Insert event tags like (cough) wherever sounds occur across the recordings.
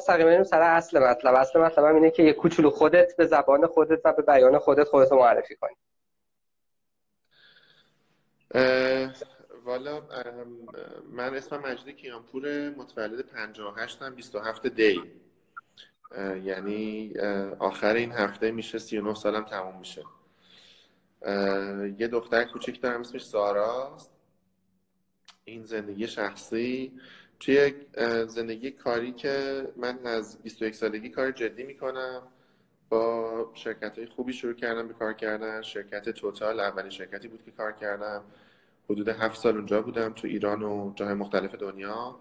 مستقیما سر اصل مطلب. اصل مطلب هم اینه که یه کوچولو خودت به زبان خودت و به بیان خودت خودت معرفی کنی. والا من اسمم مجید کیانپور متولد 58 هم 27 دی. یعنی آخر این هفته میشه 39 سالم تموم میشه. یه دختر کوچیک دارم اسمش ساراست این زندگی شخصی توی زندگی کاری که من از 21 سالگی کار جدی می‌کنم با شرکت های خوبی شروع کردم به کار کردن. شرکت توتال اولین شرکتی بود که کار کردم. حدود هفت سال اونجا بودم تو ایران و جاهای مختلف دنیا.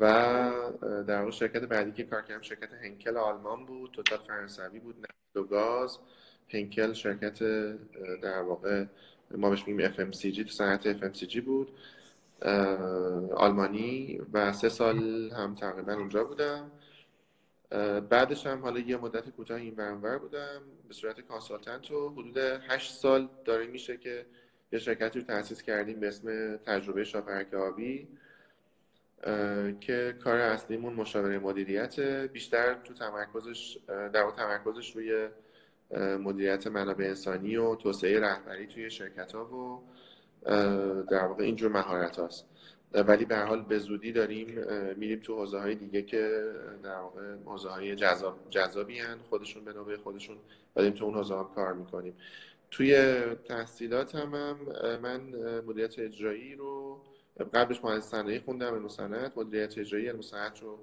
و در واقع شرکت بعدی که کار کردم شرکت هنکل آلمان بود. توتال فرانسوی بود نفت و گاز. هنکل شرکت در واقع ما بهش میگیم FMCG تو صنعت FMCG بود. آلمانی و سه سال هم تقریبا اونجا بودم. بعدش هم حالا یه مدت کوتاه این برنور بودم. به صورت کانسالتنت و حدود هشت سال داره میشه که یه شرکتی رو تأسیس کردیم به اسم تجربه شاپرک آبی که کار اصلیمون مشاوره مدیریت بیشتر تو تمرکزش در تمرکزش روی مدیریت منابع انسانی و توسعه رهبری توی شرکت ها و در واقع اینجور مهارت هاست. ولی به حال به زودی داریم میریم تو حوزه های دیگه که در واقع حوزه های جذاب جذابی هن خودشون به نوبه خودشون داریم تو اون حوزه هم کار می‌کنیم. توی تحصیلات هم, هم من مدیریت اجرایی رو قبلش مهندس صنایع خوندم علم صنعت. مدیریت اجرایی علم صنعت رو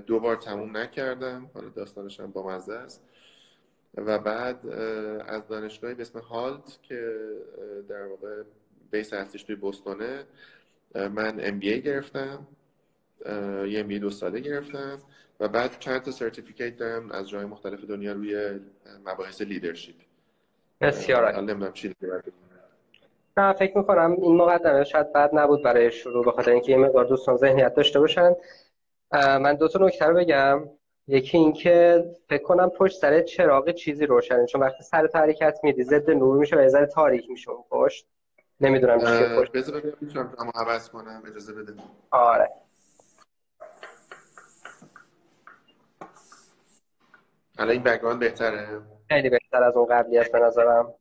دو بار تموم نکردم. حالا داستانش هم با مزه است. و بعد از دانشگاهی به اسم هالت که در واقع base هستش توی بوستونه من MBA گرفتم. یه MBA دو ساله گرفتم. و بعد چند تا certificate دارم از جای مختلف دنیا روی مباحث leadership بسیار نمی‌دونم چی نه فکر می‌کنم این مقدمه شاید بد نبود برای شروع به خاطر اینکه یه مقدار دوستان ذهنیت داشته باشن. من دو تا نکته رو بگم. یکی اینکه فکر کنم پشت سر چراغ چیزی روشنه چون وقتی سر حرکت میدی ضد نور میشه و یه ذره تاریک میشه اون پشت. نمی‌دونم چیه پشت بذار ببینم می‌تونم اما عوض کنم اجازه بده آره. الان این بک‌گراند بهتره؟ خیلی بهتر از اون قبلی است به نظرم.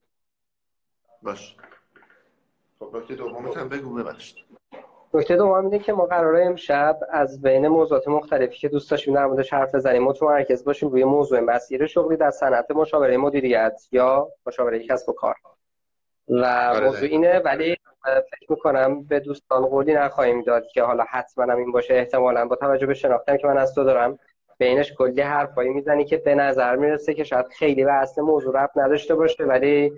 باش. خب نکته دومت هم بگو ببخشید. نکته دوم اینه که ما قراره امشب از بین موضوعات مختلفی که دوست داشتیم در موردش حرف بزنیم متمرکز باشیم روی موضوع مسیر شغلی در صنعت مشاوره مدیریت یا مشاوره کسب و کار. و آره موضوع اینه ولی فکر می‌کنم به دوستان قولی نخواهیم داد که حالا حتما هم این باشه. احتمالا با توجه به شناختم که من از تو دارم بینش کلی حرفایی می‌زنی که به نظر می‌رسه که شاید خیلی به اصل موضوع رب نداشته باشه ولی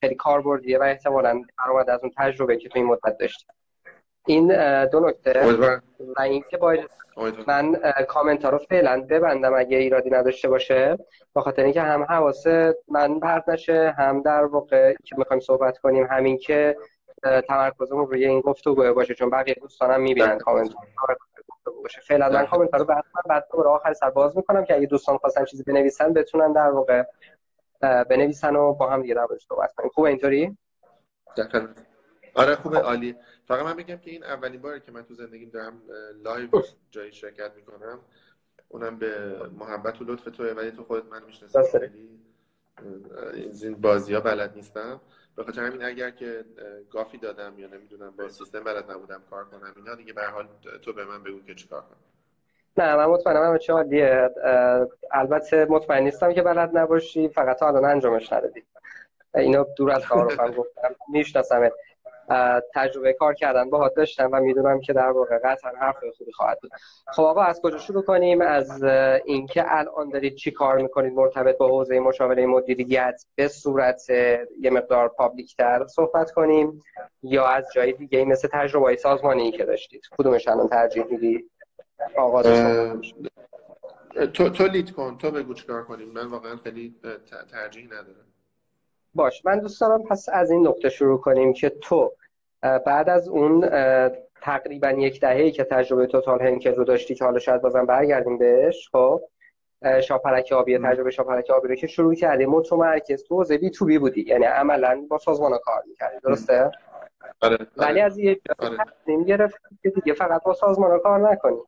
خیلی کاربردیه و احتمالا برآمده از اون تجربه که تو این مدت داشتی. این دو نکته و اینکه باید من کامنت ها رو فعلا ببندم اگه ایرادی نداشته باشه. با خاطر اینکه هم حواس من پرت نشه هم در واقع که می‌خوایم صحبت کنیم همین که تمرکزمون روی این گفتگو باشه چون بقیه دوستانم می‌بینن کامنت باشه. فعلا من کامنت ها رو بعد بعد رو آخر سر باز می‌کنم که اگه دوستان خواستن چیزی بنویسن بتونن در واقع بنویسن و با هم دیگه در صحبت کنیم. خوبه اینطوری؟ آره خوبه عالی فقط من بگم که این اولین باره که من تو زندگیم دارم live جایی شرکت می‌کنم. اونم به محبت و لطف توه ولی تو خودت من می‌شناسی خیلی. این بازی ها بلد نیستم. به خاطر همین اگر که گافی دادم یا نمی‌دونم با سیستم بلد نبودم کار کنم اینا دیگه به حال تو به من بگو که چیکار کنم. نه من مطمئنم همه چی عالیه. البته مطمئن نیستم که بلد نباشی فقط الان انجامش ندادی. اینو دور از تعارفم گفتم. می‌شناسم تجربه کار کردن باهات داشتم و می‌دونم که در واقع قطعا حرف خوبی خواهد بود. خب آقا از کجا شروع کنیم؟ از اینکه الان دارید چی کار می‌کنید؟ مرتبط با حوزه مشاوره مدیریت به صورت یه مقدار پابلیک تر صحبت کنیم یا از جای دیگه مثل تجربه سازمانی که داشتید؟ کدومش الان ترجیح میدی؟ آقا تو تو لید کن. تو بگو چیکار کنیم. من واقعا خیلی ترجیح ندارم. باش من دوست دارم پس از این نقطه شروع کنیم که تو بعد از اون تقریبا یک دهه که تجربه توتال هنکل رو داشتی که حالا شاید بازم برگردیم بهش خب؟ شاپرک آبی تجربه شاپرک آبی رو که شروع کردی متمرکز تو حوزه بی تو بی بودی. یعنی عملا با سازمان کار می‌کردی درسته؟ آره. ولی از یه آره. تصمیم گرفت که دیگه فقط با سازمان کار نکنی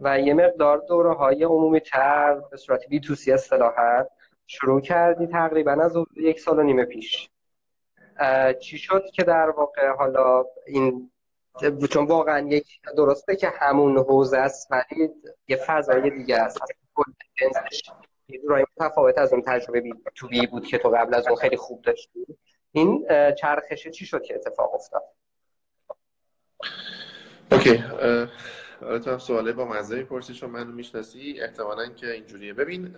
و یه مقدار دوره های عمومی تر به صورت بی تو سی شروع کردی تقریبا از یک سال و نیم پیش. چی شد که در واقع حالا این چون واقعا یک درسته که همون حوزه است ولی یه فضای دیگه است. جورایی متفاوت از اون تجربه بی تو بی بود که تو قبل از اون خیلی خوب داشتی. این چرخشه چی شد که اتفاق افتاد؟ اوکی آره تو هم سواله با مزه پرسی چون منو می‌شناسی احتمالا که اینجوریه. ببین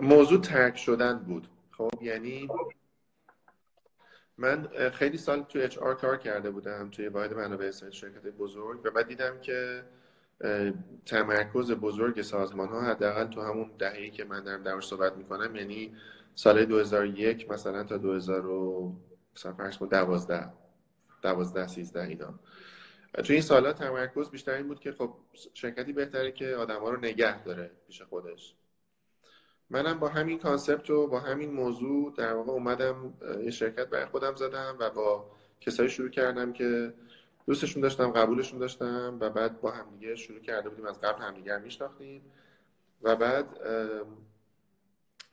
موضوع ترک شدن بود. خب یعنی من خیلی سال توی اچ آر کار کرده بودم توی واحد منابع انسانی شرکت بزرگ و بعد دیدم که تمرکز بزرگ سازمان ها حداقل تو همون دهه‌ای که من دارم درش صحبت می‌کنم یعنی سال 2001 مثلا تا 2000 مثلا فرض 12 12 13 اینا. توی این سالا تمرکز بیشتر این بود که خب شرکتی بهتره که آدما رو نگه داره پیش خودش. منم با همین کانسپت و با همین موضوع در واقع اومدم یه شرکت برای خودم زدم و با کسایی شروع کردم که دوستشون داشتم قبولشون داشتم و بعد با همدیگه شروع کرده بودیم از قبل همدیگه میشناختیم و بعد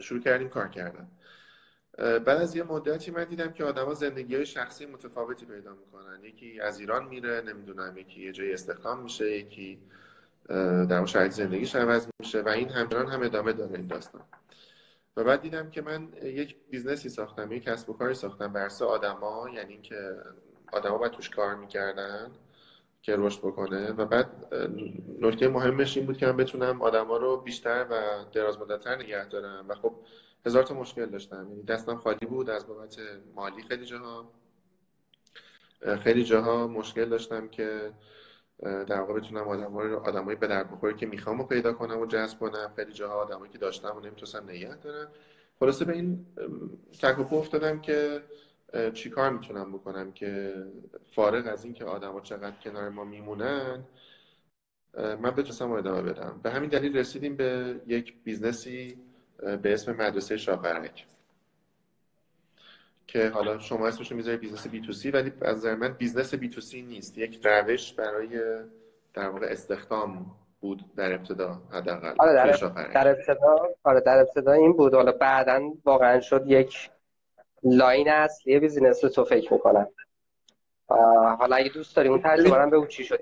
شروع کردیم کار کردن. بعد از یه مدتی من دیدم که آدما زندگی های شخصی متفاوتی پیدا می‌کنن. یکی از ایران میره نمی‌دونم یکی یه جای استخدام میشه یکی در شرایط زندگیش عوض میشه و این همچنان هم ادامه داره این داستان. و بعد دیدم که من یک business ی ساختم یک کسب و کاری ساختم بر آدما یعنی اینکه آدما باید توش کار می‌کردن که رشد بکنه. و بعد نکته مهمش این بود که من بتونم آدما رو بیشتر و دراز مدتتر نگه دارم. و خب هزار تا مشکل داشتم. یعنی دستم خالی بود از بابت مالی خیلی جاها. خیلی جاها مشکل داشتم که در واقع بتونم آدمایی رو آدمایی به درد بخوره که می‌خوام رو پیدا کنم و جذب کنم. خیلی جاها آدمایی که داشتم و نمی‌تونستم نگه دارم. خلاصه به این تکاپو افتادم که چیکار می‌تونم بکنم که فارغ از اینکه آدما چقدر کنار ما میمونن من بتونستم ادامه بدم. به همین دلیل رسیدیم به یک business ی به اسم مدرسه شاپرک که حالا شما اسمش رو می‌ذاری business B2C ولی از نظر من business B2C نیست. یک روش برای در واقع استخدام بود در ابتدا حداقل آره در, در ابتدا آره در ابتدا این بود. حالا بعدا واقعا شد یک line اصلی business رو تو فکر می‌کنم حالا اگه دوست داری اون تجربه به اون چی شد.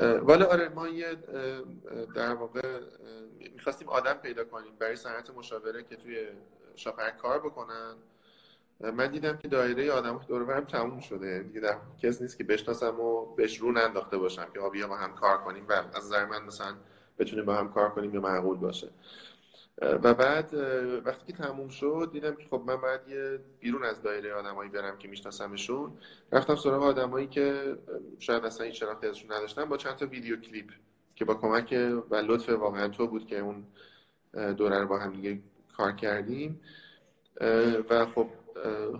ولی آره ما یه در واقع می‌خواستیم آدم پیدا کنیم برای صنعت مشاوره که توی شاپرک کار بکنن. من دیدم که دایره آدم دورم تموم شده. دیگه در کس نیست که بشناسم و بهش رو ننداخته باشم که بیا با هم کار کنیم و از نظر من مثلا بتونیم با هم کار کنیم یا معقول باشه. و بعد وقتی که تموم شد دیدم که خب من باید یه بیرون از دایره آدمایی برم که میشناسمشون. رفتم سراغ آدمایی که شاید اصلا این شناختی ازشون نداشتم با چند تا ویدیو کلیپ که با کمک و لطف واقعا تو بود که اون دوره رو با هم دیگه کار کردیم. و خب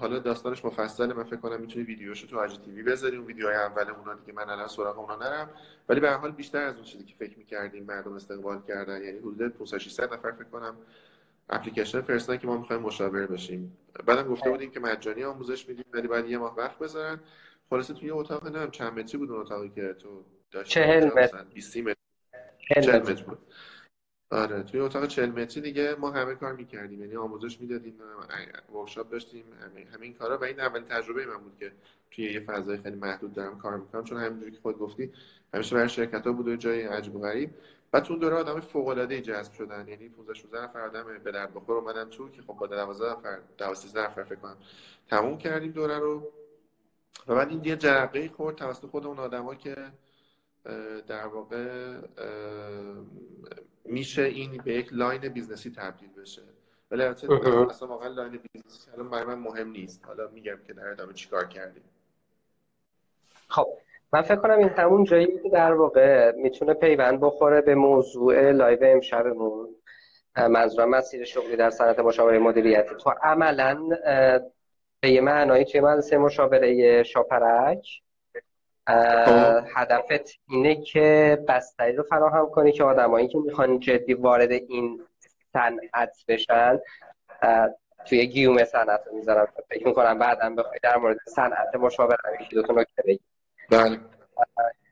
حالا داستانش مفصله من فکر کنم می‌تونی ویدیوشو تو آجی تیوی بذاری. اون ویدیوهای اول اونا دیگه من الان سراغ اونا نرم. ولی به هر حال بیشتر از اون چیزی که فکر می‌کردیم مردم استقبال کردن یعنی حدود 500 600 نفر فکر کنم اپلیکیشن فرستادن که ما می‌خوایم مشاور بشیم. بعدم گفته بودیم که مجانی آموزش میدیم ولی بعد یه ماه وقت بذارن. خلاصه توی اتاق نمی‌دونم چند متری بود اون اتاقی که تو داشتی؟ 40 متر. 20 متر. 40 متر بود. آره توی اتاق 40 متری دیگه ما همه کار می‌کردیم. یعنی آموزش می‌دادیم ورکشاپ داشتیم همه همین کارا. و این اولین تجربه من بود که توی یه فضای خیلی محدود دارم کار می‌کنم. چون همینجوری که خود گفتی همیشه برای شرکت ها بود و جای عجب و غریب. بعد تو دوره آدم فوق العاده جذب شدن. یعنی 15 16 نفر آدم به درد بخور اومدن تو که خب با 12 نفر 12 نفر فکر کنم تموم کردیم دوره رو. و بعد این یه جرقه خورد توسط خود اون آدما که در واقع میشه این به یک line business ی تبدیل بشه. ولی اصلا واقعا line business ی الان برای من مهم نیست. حالا میگم که در ادامه چیکار کردیم. خب من فکر کنم این همون جایی که در واقع می‌تونه پیوند بخوره به موضوع live امشبمون. منظورم مسیر شغلی در صنعت مشاوره مدیریتی. تو عملا به یه معنایی توی مدرسه مشاوره شاپرک. هدفت اینه که بستری رو فراهم کنی که آدمایی که می‌خوان جدی وارد این صنعت بشن توی گیوم صنعت رو می‌ذارم فکر می‌کنم بعدا بخوای در مورد صنعت مشاور یکی دو تا نکته بگی. بله.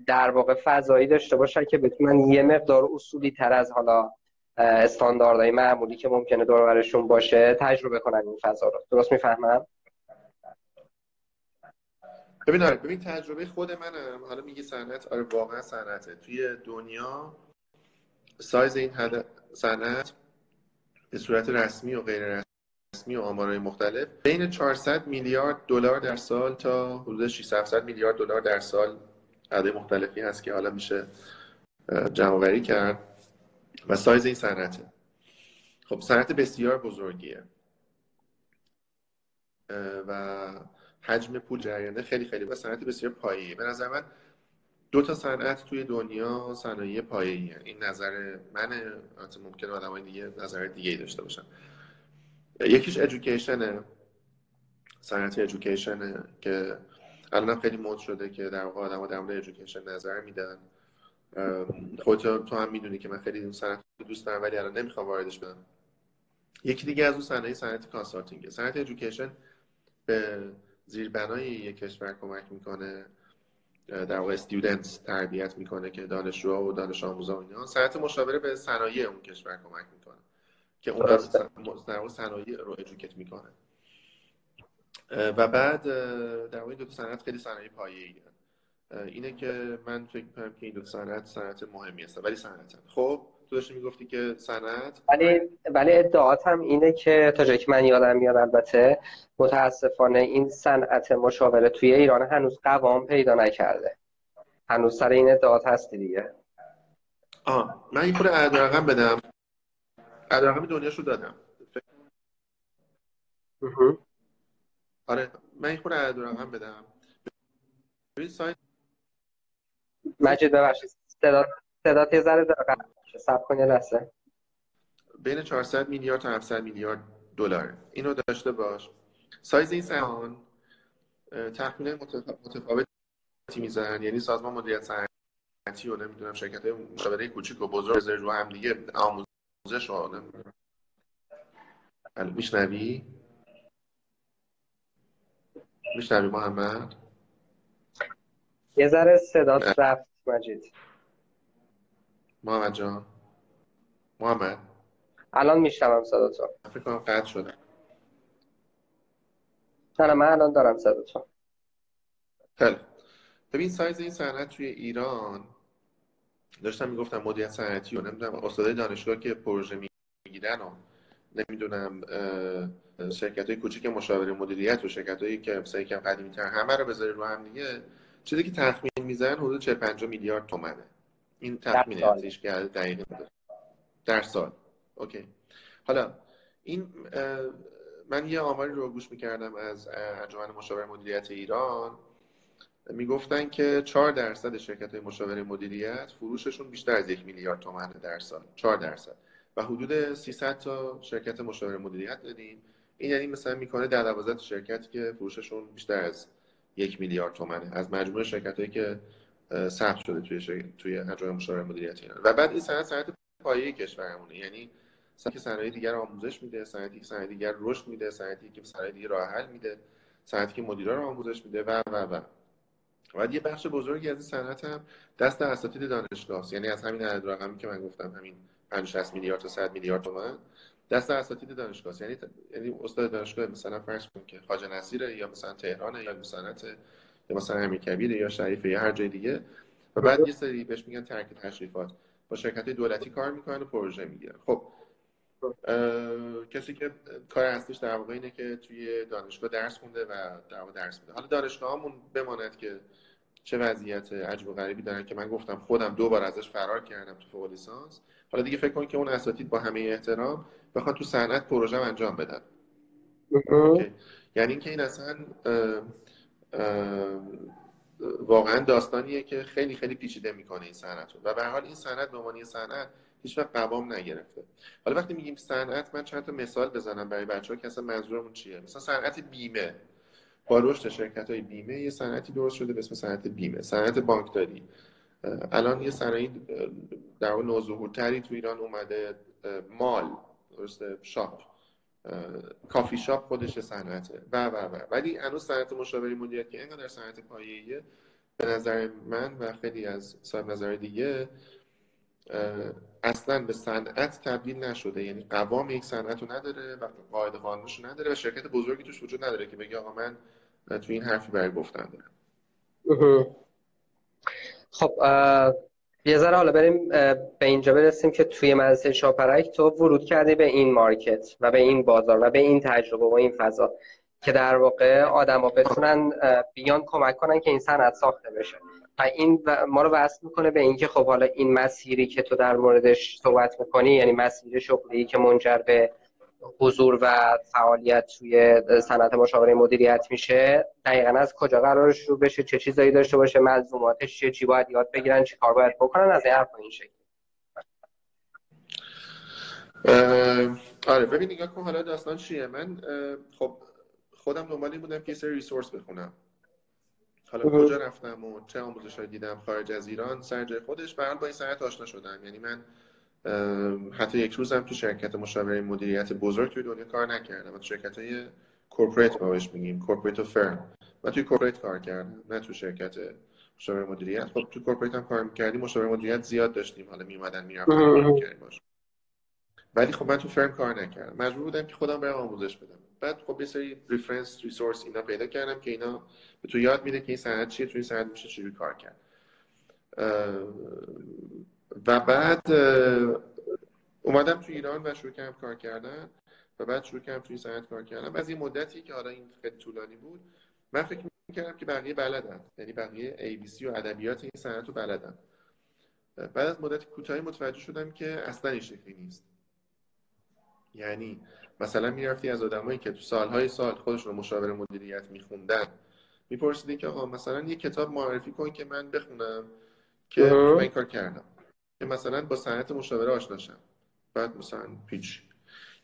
در واقع فضایی داشته باشن که بتونن یه مقدار اصولی تر از حالا استانداردهای معمولی که ممکنه دور باشه تجربه کنن این فضا رو. درست می‌فهمم؟ ببین آره ببین تجربه خود منم حالا میگی صنعت آره واقعا صنعته. توی دنیا سایز این صنعت به صورت رسمی و غیر رسمی و آمارهای مختلف بین 400 میلیارد دلار در سال تا حدود 600 میلیارد دلار در سال عدد مختلفی هست که حالا میشه جمع کرد و سایز این صنعته. خب صنعت بسیار بزرگیه. و حجم پول جریانه خیلی خیلی و صنعت بسیار پایه‌ایه. به نظر من دو تا صنعت توی دنیا صنایع پایه‌ای این نظر من ممکنه آدمای دیگه نظر دیگه ای داشته باشن. یکیش ادویکیشنه صنعت ادویکیشنه که الان خیلی مد شده که در واقع آدم‌ها در مورد ادویکیشن نظر میدن. خودت تو هم می‌دونی که من خیلی اون صنعت دوست دارم ولی الان نمی‌خوام واردش بدم. یکی دیگه از اون صنایع صنعت consulting صنعت education به زیربنای یک کشور کمک می‌کنه در واقع students تربیت می‌کنه که دانشجوها و دانش آموزا اینا. صنعت مشاوره به صنایع اون کشور کمک می‌کنه که اون در واقع صنایع رو educate می‌کنه. و بعد در واقع دو تا صنعت خیلی صنایع پایه‌ای اینه که من فکر می‌کنم که این دو صنعت صنعت مهمی هست ولی صنعت خب تو داشتی می‌گفتی که صنعت ولی ولی ادعات هم اینه که تا جایی که من یادم میاد البته متاسفانه این صنعت مشاوره توی ایران هنوز قوام پیدا نکرده. هنوز سر این ادعات هستی دیگه. آه من این عدد رقم بدم. رقم دنیاشو دادم. آره من این خود رقم بدم. ببین سایت مجید ببخشید. صدا صدا یه ذره سب کن لحظه. بین 400 میلیارد تا 700 میلیارد دلار. اینو داشته باش. سایز این سهام تخمین متفاوتی می‌زنن یعنی سازمان مدیریت صنعتی و نمی‌دونم شرکت های مشاوره کوچیک و بزرگ بذارید رو هم دیگه آموزش رو نمی‌دونم. میشنوی؟ میشنوی محمد؟ یه ذره صدا رفت مجید. محمد جان. محمد. الان میشنوم صداتو. فکر کنم قطع شده. نه من الان دارم صداتو. خیلی. ببین سایز این صنعت توی ایران داشتم می‌گفتم مدیریت صنعتی و نمی‌دونم استادای دانشگاه که پروژه می‌گیرن و نمی‌دونم شرکت های کوچیک مشاوره مدیریت و شرکت هایی که مثلا یکم قدیمی تر همه رو بذاری رو هم دیگه چیزی که تخمین می‌زنن حدود 40 50 میلیارد تومنه. این تخمین ارزش که دقیقه در سال. اوکی. حالا این من یه آماری رو گوش می‌کردم از انجمن مشاور مدیریت ایران. می‌گفتن که 4 درصد شرکت های مشاوره مدیریت فروششون بیشتر از یک میلیارد تومنه در سال 4 درصد. و حدود 300 تا شرکت مشاوره مدیریت داریم این یعنی مثلا می‌کنه در 12 شرکتی که فروششون بیشتر از یک میلیارد تومنه. از مجموع شرکت هایی که ثبت شده توی شر... توی انجمن مشاوره مدیریت ایران و بعد این صنعت صنعت پایه کشورمونه یعنی صنعتی که صنایع دیگر آموزش میده صنعتی که صنایع دیگر رشد میده صنعتی که صنایع دیگر راه حل میده صنعتی که مدیرا رو آموزش میده و و و. و یه بخش بزرگی از این صنعت هم دست اساتید دانشگاه یعنی از همین عدد رقمی که من گفتم همین 50 میلیارد تا 100 میلیارد تومان دست اساتید دانشگاه یعنی یعنی استاد دانشگاه مثلا فرض کن که خواجه نصیره یا مثلا تهران یا مثلا یا مثلا امیرکبیر یا شریف یا هر جای دیگه. و بعد یه سری بهش میگن ترک تشریفات. با شرکت دولتی کار می‌کنن و پروژه می‌گیرن خب کسی که کار اصلیش در واقع اینه که توی دانشگاه درس خونده و در واقع درس میده. حالا دانشگاهمون بماند که چه وضعیت عجب و غریبی دارن که من گفتم خودم دو بار ازش فرار کردم تو فوق لیسانس. حالا دیگه فکر کن که اون اساتید با همه احترام بخوان تو صنعت پروژه انجام بدن. یعنی اینکه این اصلا واقعا داستانیه که خیلی خیلی پیچیده می‌کنه این صنعت و به حال این صنعت به عنوان صنعت هیچ وقت قوام نگرفته. حالا وقتی میگیم صنعت من چند تا مثال بزنم برای بچه‌ها که اصلا منظورمون چیه. مثلا صنعت بیمه. با رشد شرکت های بیمه یه صنعتی درست شده به اسم صنعت بیمه صنعت بانکداری. الان یه صنعتی در اون نوظهورتری تو ایران اومده مال درسته شاپ. کافی شاپ خودش صنعته. و و و. ولی هنوز صنعت مشاوره مدیریت که اینقدر صنعت پایه‌ایه. به نظر من و خیلی از صاحب نظر دیگه اصلا به صنعت تبدیل نشده. یعنی قوام یک صنعت نداره و قاعده قانونش نداره و شرکت بزرگی توش وجود نداره که بگه آقا من تو این حرفی برای گفتن دارم. خب یه ذره حالا بریم به اینجا برسیم که توی مدرسه شاپرک تو ورود کردی به این مارکت و به این بازار و به این تجربه و این فضا که در واقع آدما بتونن بیان کمک کنن که این صنعت ساخته بشه. و این ما رو وصل می‌کنه به اینکه خب حالا این مسیری که تو در موردش صحبت می‌کنی یعنی مسیر شغلی که منجر به حضور و فعالیت توی صنعت مشاوره مدیریت میشه؟ دقیقا از کجا قرار شروع بشه؟ چه چیزایی داشته باشه؟ ملزوماتش چیه؟ چی باید یاد بگیرن؟ چی کار باید بکنن؟ از این حرف این شکل. آره ببین نگاه کن حالا داستان چیه؟ من خب خودم دنبالی بودم که سری ریسورس بخونم. حالا کجا رفتم و چه آموزش دیدم خارج از ایران سر جای خودش برحال با این صنعت آشنا شدم. یعنی من حتی یک روزم تو شرکت مشاوره مدیریت بزرگ توی دنیا کار نکردم تو شرکت های corporate ما بهش میگیم corporate و firm من توی corporate کار کردم نه تو شرکت مشاوره مدیریت. خب تو corporate هم کار می‌کردیم مشاوره مدیریت زیاد داشتیم. حالا میومدن می‌رفتن کار می‌کردیم. باش ولی خب من تو firm کار نکردم. مجبور بودم که خودم برم آموزش بدم. بعد خب یه سری reference resource اینا پیدا کردم که اینا به تو یاد میده که این صنعت چیه تو این صنعت میشه چجوری کار کرد. و بعد اومدم تو ایران و شروع کردم کار کردن و بعد شروع کردم توی صنعت کار کردم از این مدتی که حالا این خیلی طولانی بود من فکر می‌کردم که بقیه بلدن. یعنی بقیه ABC و ادبیات این صنعت رو بلدن. بعد از مدت کوتاهی متوجه شدم که اصلا این شکلی نیست. یعنی مثلا می‌رفتی از آدمایی که تو سالهای سال خودشون مشاور مدیریت میخوندن میپرسیدی که آقا مثلا یه کتاب معرفی کن که من بخونم که من این کار کردم. که مثلا با صنعت مشاوره آشناشم بعد مثلا پیچ.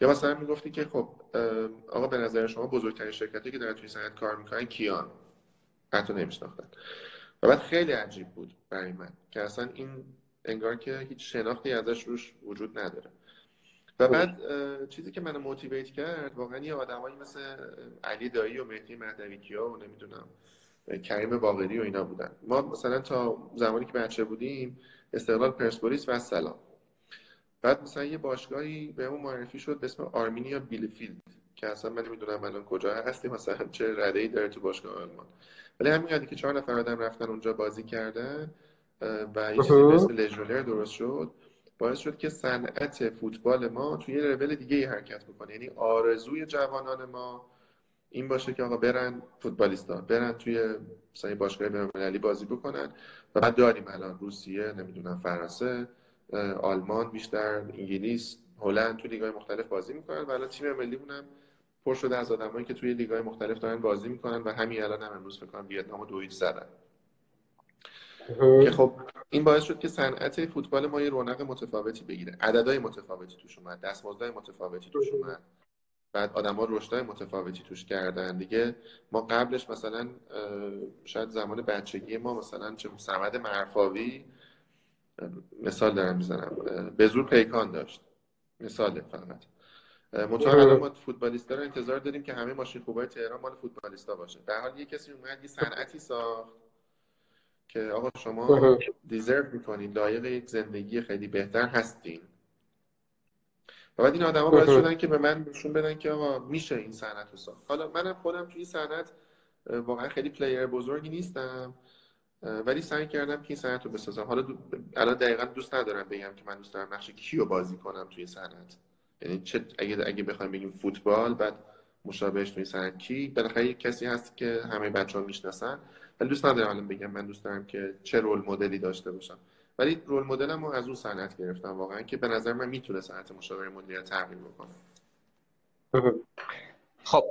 یا مثلا می‌گفتی که خب آقا به نظر شما بزرگترین شرکتی که دارن توی صنعت کار می‌کنن کیان؟ حتی نمیشناختن. و بعد خیلی عجیب بود برای من که اصلا این انگار که هیچ شناختی ازش روش وجود نداره. و بعد چیزی که منو موتیویت کرد واقعا یه آدمایی مثل علی دایی و مهدی مهدوی کیا و نمی‌دونم کریم باقری و اینا بودن. ما مثلا تا زمانی که بچه بودیم استقلال پرسپولیس و سلام. بعد مثلا یه باشگاهی بهمون معرفی شد به اسم آرمینیا بیلفیلد که اصلا من نمی‌دونم الان کجا هستی مثلا چه رده ای داره تو باشگاه آلمان. ولی همین که چهار نفر آدم رفتن اونجا بازی کردن و یه چیزی به اسم لژیونر درست شد باعث شد که صنعت فوتبال ما توی یه لول دیگه ای حرکت بکنه. یعنی آرزوی جوانان ما این باشه که آقا برن فوتبالیستا برن توی مثلا باشگاه بین‌المللی بازی بکنن و بعد داریم الان روسیه نمی‌دونم فرانسه آلمان بیشتر انگلیس هلند توی لیگ‌های مختلف بازی می‌کنن و الان تیم ملی هم پر شده از آدمایی که توی لیگ‌های مختلف دارن بازی می‌کنن و همین الان هم امروز فکر کنم ویتنام و دویچ زدن که خب این باعث شد که صنعت فوتبال ما یه رونق متفاوتی بگیره. عددهای متفاوتی توش اومد دستمزدهای متفاوتی توش اومد. بعد آدما رشدهای متفاوتی توش کردن. دیگه ما قبلش مثلا شاید زمان بچگی ما مثلا چه سمد مرفاوی مثال دارم می‌زنم. به زور پیکان داشت. مثال فقط. مطمئن الان ما فوتبالیستا رو انتظار داریم که همه ماشین خوبای تهران مال فوتبالیستا باشه. در حال یه کسی اومد یه صنعتی ساخت که آقا شما دیزرو می‌کنید لایق یک زندگی خیلی بهتر هستین. و بعد این آدما باعث شدن که به من نشون بدن که آقا میشه این صنعت رو ساخت. حالا منم خودم توی این صنعت واقعا خیلی player بزرگی نیستم ولی سعی کردم که این صنعت رو بسازم. حالا دو... الان دقیقا دوست ندارم بگم که من دوست دارم نقش کیو بازی کنم توی صنعت یعنی چه اگه اگه بخوایم بگیم فوتبال بعد مشابهش توی صنعت کی بالاخره یک کسی هست که همه بچه‌ها می‌شناسن. ولی دوست ندارم الان بگم من دوست دارم که چه role model ی داشته باشم. ولی role model م رو از اون صنعت گرفتم واقعا که به نظر من می‌تونه صنعت مشاوره مدیریت تغییر بکنه. خب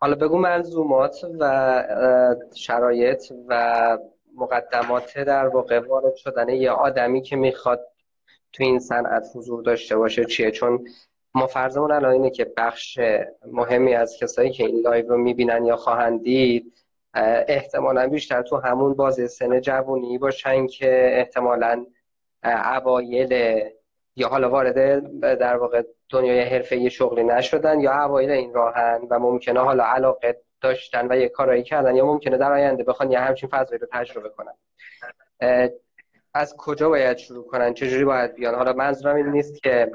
حالا بگو ملزومات و شرایط و مقدمات در واقع وارد شدن یه آدمی که می‌خواد تو این صنعت حضور داشته باشه چیه؟ چون ما فرضمون الان اینه که بخش مهمی از کسایی که این live رو می‌بینن یا خواهند دید احتمالا بیشتر تو همون باز سن جوونی باشن که احتمالا اوایل یا حالا وارد در واقع دنیای حرفه شغلی نشدن یا اوایل این راهن و ممکنه حالا علاقه داشتن و یه کارایی کردن یا ممکنه در آینده بخوان یه همچین فضایی رو تجربه کنن. از کجا باید شروع کنن؟ چجوری باید بیان؟ حالا منظورم این نیست که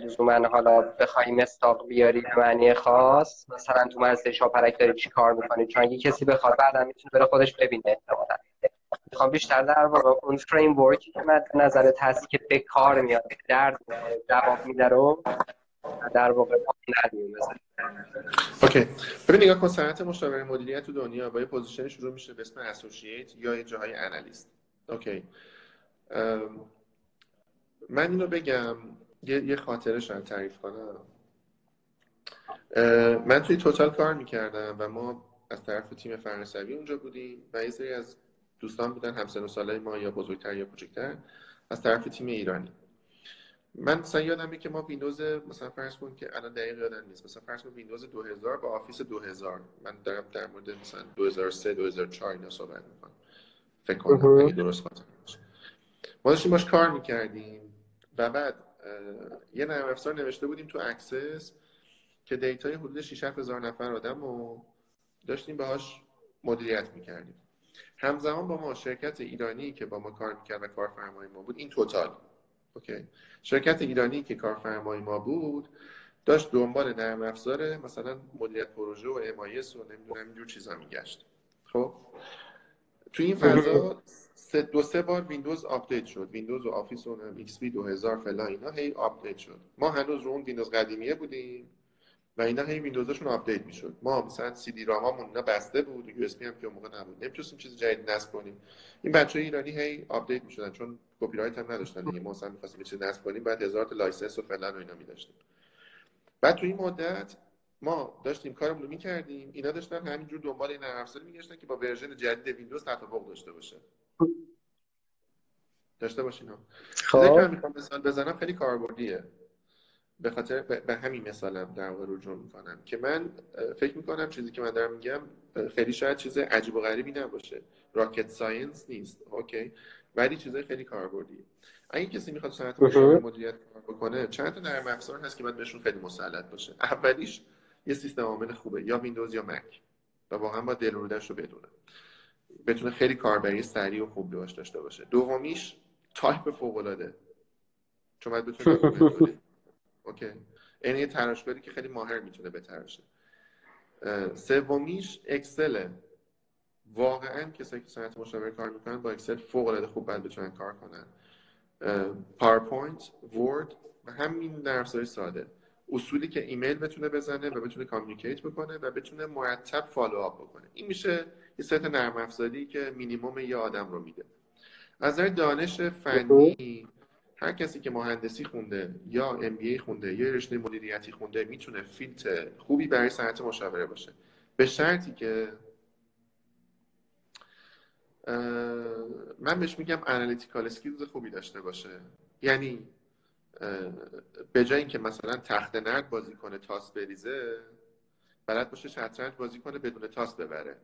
لزوما حالا بخوای مستاق بیاری به معنی خاص مثلا تو مرزه شاپرک داری چی کار می‌کنی؟ چون اگه کسی بخواد بعدا می‌تونه بره خودش ببینه احتمالا. می‌خوام بیشتر در واقع اون framework ی که مد نظر هست که به کار میاد درد جواب میده رو در واقع OK. ببین نگاه کن صنعت مشاوره مدیریت تو دنیا با یه position شروع میشه به اسم associate یا یه جاهای analyst OK. من اینو بگم یه, یه خاطره شاید تعریف کنم. من توی توتال کار می‌کردم و ما از طرف تیم فرانسوی اونجا بودیم و یه سری از دوستان بودن همسن و ساله ما یا بزرگتر یا کوچکتر از طرف تیم ایرانی. من مثلا یادمه که ما ویندوز مثلا فرض کن که الان دقیق یادم نیست مثلا فرض کن ویندوز 2000 با Office 2000 من دارم در مورد مثلا 2003 2004 اینا صحبت می‌کنم. فکر کنم اگه درست خاطرمه داشتیم باش کار می‌کردیم و بعد یه نرم افزار نوشته بودیم تو Access که data ی حدود 6 هزار نفر آدم رو داشتیم باهاش مدیریت می‌کردیم. همزمان با ما شرکت ایرانی که با ما کار می‌کرد و کارفرمای ما بود این توتال okay؟ شرکت ایرانی که کارفرمای ما بود داشت دنبال نرم افزار مثلا مدیریت پروژه و MIS و نمی‌دونم اینجور چیزا میگشت. خب؟ تو این فضا سه دو سه بار ویندوز update شد. ویندوز و آفیس و XP 2000 فلان اینا هی update شد. ما هنوز رو اون ویندوز قدیمیه بودیم و اینا هی ویندوزشون update می‌شد. ما مثلا CD-ROM مون اینا بسته بود. USB هم که اون موقع نبود. نمی‌تونستیم چیز جدید نصب کنیم. این بچه ایرانی هی update می‌شدن چون کپی رایت هم نداشتن دیگه. ما مثلا می‌خواستیم چیز نصب کنیم بعد هزار تا license و فلان و اینا می‌داشتیم. بعد تو این مدت ما داشتیم کارمون رو می‌کردیم. اینا داشتن همینجور دنبال این نرم افزاری می‌گشتن که با version جدید ویندوز تطابق داشته باشه. داشته باشین خب. می‌خوام مثال بزنم خیلی کاربردیه. به خاطر به همین مثالم در واقع رجوع می‌کنم که من فکر می‌کنم چیزی که من دارم میگم خیلی شاید چیز عجیب و غریبی نباشه. rocket science نیست okay. ولی چیزای خیلی کاربردیه. اگه کسی می‌خواد صنعت مدیریت کار بکنه چند تا نرم افزار هست که باید بهشون خیلی مسلط باشه. اولیش یه سیستم عامل خوبه یا ویندوز یا مک. و واقعا با دل رو بدونه بتونه خیلی کاربری سریع و خوب داشته باشه. دومیش تایپ فوق العاده چون باید بتونه okay. این یه که خیلی ماهر می‌تونه بتراشه سومیش اکسله واقعا کسایی که صنعت مشاوره کار می‌کنن با اکسل فوق العاده خوب باید بتونن کار کنن. پاورپوینت ورد و همین نرم ساده. اصولی که ایمیل بتونه بزنه و بتونه communicate بکنه و بتونه مرتب follow up بکنه. این میشه یه ست نرم افزاری که مینیمم یه آدم رو میده. از نظر دانش فنی هر کسی که مهندسی خونده یا MBA خونده یا رشته مدیریتی خونده می‌تونه fit خوبی برای صنعت مشاوره باشه. به شرطی که من بهش میگم analytical skills خوبی داشته باشه. یعنی به جای اینکه مثلا تخت نرد بازی کنه تاس بریزه بلد باشه شطرنج بازی کنه بدون تاس ببره.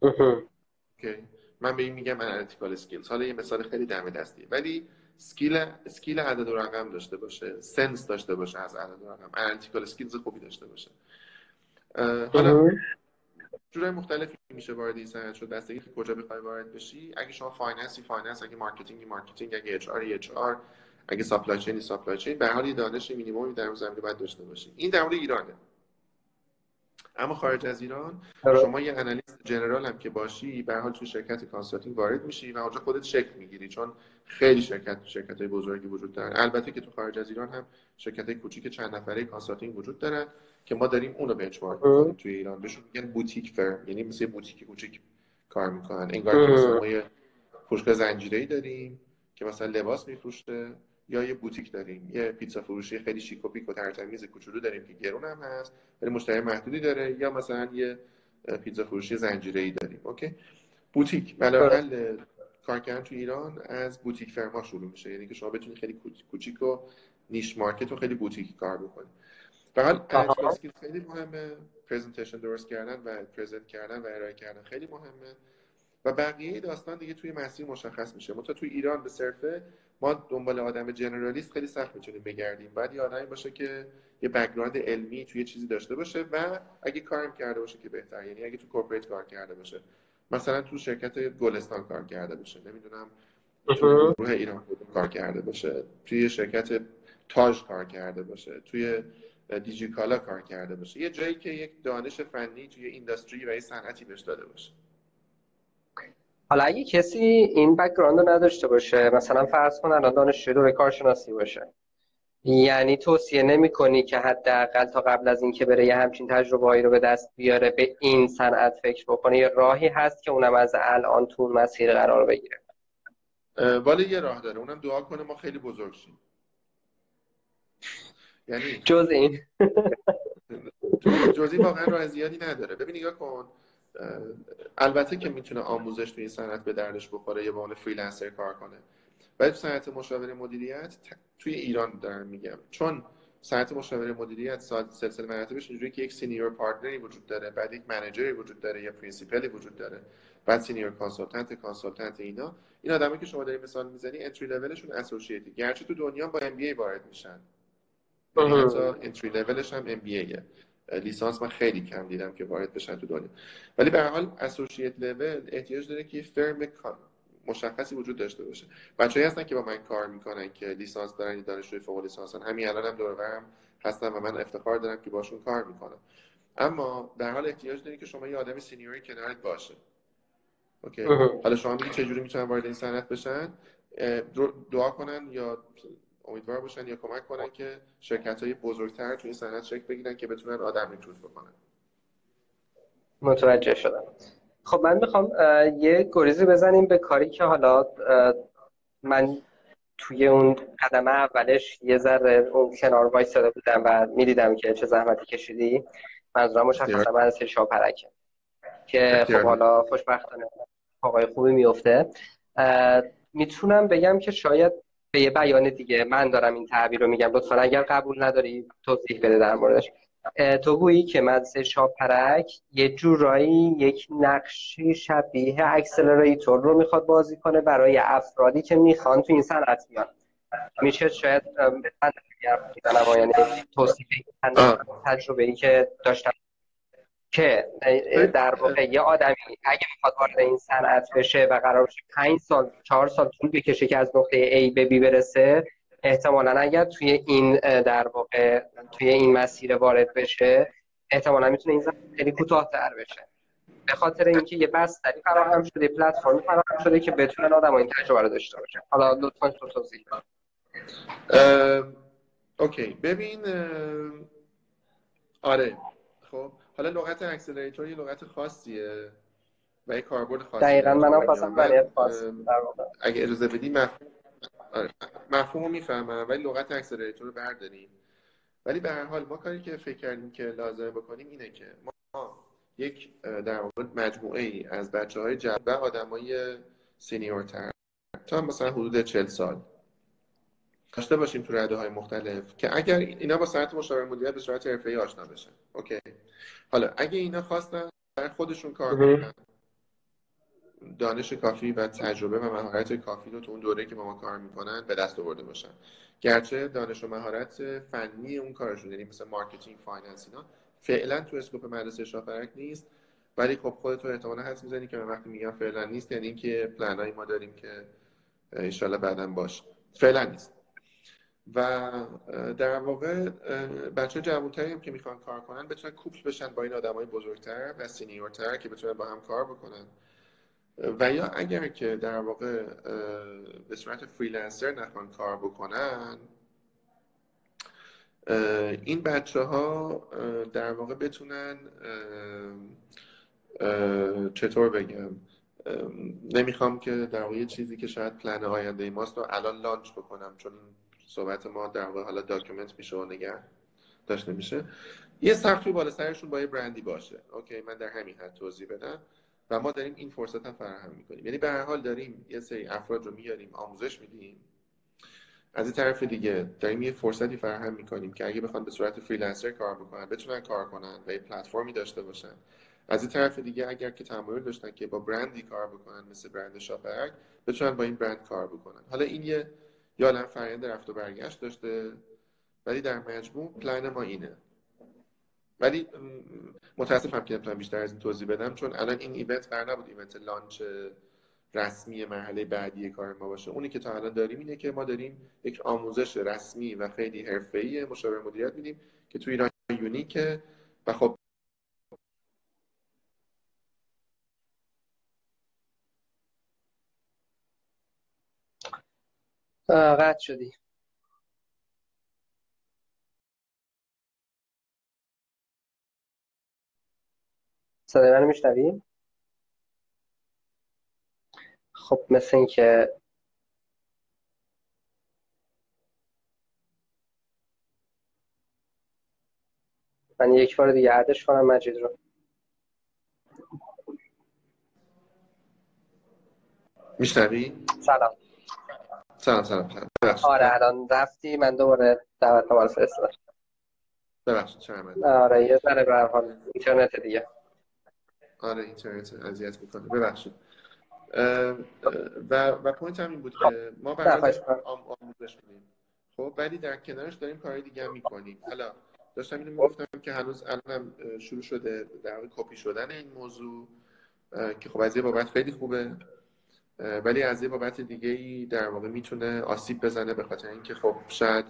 okay. من به این میگم analytical skills حالا یه مثال خیلی دم دستیه ولی skill skill عدد و رقم داشته باشه. sense داشته باشه از عدد و رقم. analytical skills خوبی داشته باشه. حالا جورای مختلفی میشه وارد این صنعت شد. دسته که کجا بخوای وارد بشی. اگه شما finance ی finance اگه marketing ی marketing اگه HR HR اگه supply chain ی supply chain به حال دانش مینیممی در اون زمینه باید داشته باشی این در مورد ایرانه. اما خارج از ایران آره. شما یه analyst general هم که باشی به حال تو شرکت consulting وارد میشی و اونجا خودت شکل می‌گیری چون خیلی شرکت شرکت های بزرگی وجود دارن. البته که تو خارج از ایران هم شرکت های کوچیک چند نفره consulting وجود دارن که ما داریم اونو benchmark می‌کنیم توی ایران. بهشون میگن boutique firm یعنی مثل بوتیک کوچیک کار می‌کنن. انگار که مثلا ما یه فروشگاه زنجیره‌ای داریم که مثلا لباس میفروشه. یا یه بوتیک داریم یه پیتزا فروشی خیلی شیک و پیک و ترتمیز کوچولو داریم که گرون هم هست ولی مشتری محدودی داره یا مثلا یه پیتزا فروشی زنجیره‌ای داریم okay؟ بوتیک بله کار کردن تو ایران از boutique firm ا شروع میشه یعنی که شما بتونید خیلی کوچیک و niche market و خیلی بوتیک کار بکنید. فقط خیلی مهمه presentation درست کردن و present کردن و ارائه کردن خیلی مهمه. و بقیه داستان دیگه توی مسیر مشخص میشه. ما توی ایران به صرفه ما دنبال آدم generalist خیلی سخت می‌تونیم بگردیم. بعد یه آدمی باشه که یه background علمی توی چیزی داشته باشه و اگه کارم کرده باشه که بهتر یعنی اگه تو corporate کار کرده باشه. مثلا تو شرکت گلستان کار کرده باشه. نمی‌دونم تو گروه ایران کار کرده باشه. توی شرکت تاج کار کرده باشه. توی دیجیکالا کار کرده باشه. یه جایی که یک دانش فنی توی industry و یه صنعتی بهش داده باشه. حالا اگه کسی این background رو نداشته باشه مثلا فرض کن الان دانشجوی دوره کارشناسی باشه. یعنی توصیه نمی کنی که حداقل تا قبل از اینکه بره یه همچین تجربه رو به دست بیاره به این صنعت فکر بکنه. یه راهی هست که اونم از الان تو مسیر قرار بگیره. ولی یه راه داره. اونم دعا کنه ما خیلی بزرگ شیم. یعنی جز این. جز این واقعا راه زیادی نداره. ببین نگاه کن. البته که می‌تونه آموزش توی این صنعت به دردش بخوره یه به freelancer کار کنه. ولی تو صنعت مشاوره مدیریت توی ایران دارم میگم. چون صنعت مشاوره مدیریت سلسله مراتبش اینجوری که یک senior partner ی وجود داره بعد یک manager ی وجود داره یا principal ی وجود داره بعد senior consultant consultant اینا. این آدمایی که شما دارید مثال می‌زنی entry level شون associate ی گرچه تو دنیا با MBA وارد میشن. entry level ش هم MBA لیسانس من خیلی کم دیدم که وارد بشن تو دنیا. ولی به حال associate level احتیاج داره که firm مشخصی وجود داشته باشه. بچه‌ای هستن که با من کار می‌کنن که لیسانس دارن دانشجوی فوق لیسانسن. همین الانم هم دور هستن و من افتخار دارم که باشون کار می‌کنم. اما در حال احتیاج داری که شما یه آدم senior ی کنارت باشه. okay؟ حالا شما میگی چه جوری می‌تونن وارد این صنعت بشن؟ دعا کنن یا امیدوار باشن یا کمک کنن که شرکت های بزرگتر توی صنعت شکل بگیرن که بتونن آدم ریکروت بکنن. متوجه شدم. خب من می‌خوام یه گریزی بزنیم به کاری که حالا من توی اون قدم اولش یه ذره اون کنار وایستاده بودم و می‌دیدم که چه زحمتی کشیدی. منظورم مشخصا من سری شاپرکه که خب حالا خوشبختانه آقای خوبی میفته می‌تونم بگم که شاید به یه بیان دیگه. من دارم این تعبیر رو میگم. لطفا اگر قبول نداری توضیح بده در موردش. تو گویی که مدرسه شاپرک یه جورایی یک نقشی شبیه اکسلراتور رو می‌خواد بازی کنه برای افرادی که می‌خوان تو این صنعت بیان. میشه شاید من یعنی توصیف تجربه ای که داشتم. که در واقع یه آدمی اگه می‌خواد وارد این صنعت بشه و قرار باشه 5 سال 4 سال طول بکشه که از نقطه A به B برسه احتمالا اگر توی این در واقع توی این مسیر وارد بشه احتمالا می‌تونه این زمان خیلی کوتاه‌تر بشه. به خاطر اینکه یه بستری فراهم شده پلتفرمی فراهم شده که بتونن آدم این تجربه رو داشته باشه حالا لطفا تو توضیح اوکی. ببین آره. خب. حالا لغت accelerator یه لغت خاصیه و یه کاربرد خاصیه دقیقا منم خواستم برای خاص اگه اجازه بدی مفهوم آره. مفهوم رو می‌فهمم ولی لغت accelerator رو برداریم ولی به هر حال ما کاری که فکر کردیم که لازمه بکنیم اینه که ما یک در واقع مجموعه ای از بچه های جد و آدمای senior تر تا مثلا حدود 40 سال داشته باشیم تو رده های مختلف که اگر اینا با صنعت مشاوره مدیریت به صورت حرفه‌ای آشنا بشن okay. حالا اگه اینا خواستن برای خودشون کار کنن دانش کافی و تجربه و مهارت کافی رو تو اون دوره که با ما کار می‌کنن به دست آورده باشن. گرچه دانش و مهارت فنی اون کارشون یعنی مثل marketing finance اینا فعلا تو scope مدرسه شاپرک نیست ولی خب خودت احتمالا حس می‌زنی که من وقتی میگم فعلا نیست یعنی اینکه پلنایی ما داریم که انشالله بعدا باشه. فعلا نیست. و در واقع بچه جوانتری هم که می‌خوان کار کنن بتونن couple بشن با این آدمای بزرگتر و senior تر که بتونن با هم کار بکنن. و یا اگر که در واقع به صورت freelancer نخوان کار بکنن این بچه ها در واقع بتونن چطور بگم نمی‌خوام که در واقع چیزی که شاید پلن آینده ماست رو الان launch بکنم چون صحبت ما در واقع حالا document میشه و نگه داشته میشه. یه سقفی بالا سرشون با یه برندی باشه. okay من در همین حد توضیح بدم. و ما داریم این فرصت هم فراهم می‌کنیم. یعنی به هر حال داریم یه سری افراد رو میاریم آموزش میدیم. از این طرف دیگه داریم یه فرصتی فراهم می‌کنیم که اگه بخوان به صورت freelancer کار بکنن بتونن کار کنن و یه پلتفرمی داشته باشن. از این طرف دیگه اگر که تمایل داشتن که با برندی کار بکنن مثل برند شاپرک بتونن با این برند کار بکنن. حالا این یه یا فرآیند رفت و برگشت داشته. ولی در مجموع پلن ما اینه. ولی متاسفم که نمی‌تونم بیشتر از این توضیح بدم چون الان این event قرار نبود event launch رسمی مرحله بعدی کار ما باشه. اونی که تا الان داریم اینه که ما داریم یک آموزش رسمی و خیلی حرفه‌ای مشاوره مدیریت میدیم که تو ایران یونیکه و خب قطع شدی صدای منو میشنوی؟ خب مثل اینکه من یک بار دیگه add ش کنم مجید رو میشنوی؟ سلام سلام سلام سلام. آره الان رفتی من دوباره دعوت رو فرستادم. ببخشید چرا آره یه ذره به حال اینترنت دیگه. آره اینترنت اذیت می‌کنه. ببخشید. و و point هم این بود که ما برای آموزش میدیم. خب ولی در کنارش داریم کارهای دیگه هم می‌کنیم. حالا داشتم اینو می‌گفتم که هنوز الان شروع شده در کپی شدن این موضوع که خب از یه بابت خیلی خوبه. ولی از یه بابت دیگه ای در واقع می‌تونه آسیب بزنه به خاطر اینکه خب شاید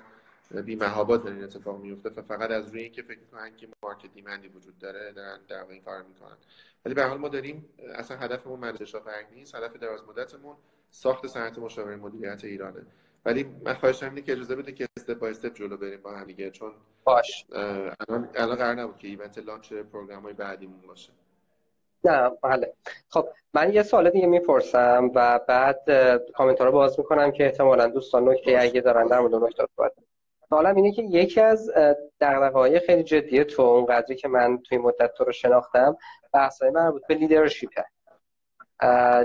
بی محابات این اتفاق میفته و فقط از روی اینکه فکر می‌کنن که مارکت دیمندی وجود داره دارن در واقع این کار می‌کنن. ولی به حال ما داریم اصلا هدفمون مدرسه شاپرک نیست. هدف دراز مدتمون ساخت صنعت مشاوره مدیریت ایرانه. ولی من خواهش اینه که اجازه بده که step by step جلو بریم با هم دیگه چون باش. الان الان قرار نبود که event launch program های بعدیمون باشه. نه بله. خب من یه سوال دیگه می‌پرسم و بعد کامنت رو باز می‌کنم که احتمالا دوستان نکته اگه دارن در مورد نکته صحبت سوالم اینه که یکی از دغدغه‌های خیلی جدی تو اون قضیه که من توی مدت تو رو شناختم بحث‌های مربوط به leadership ه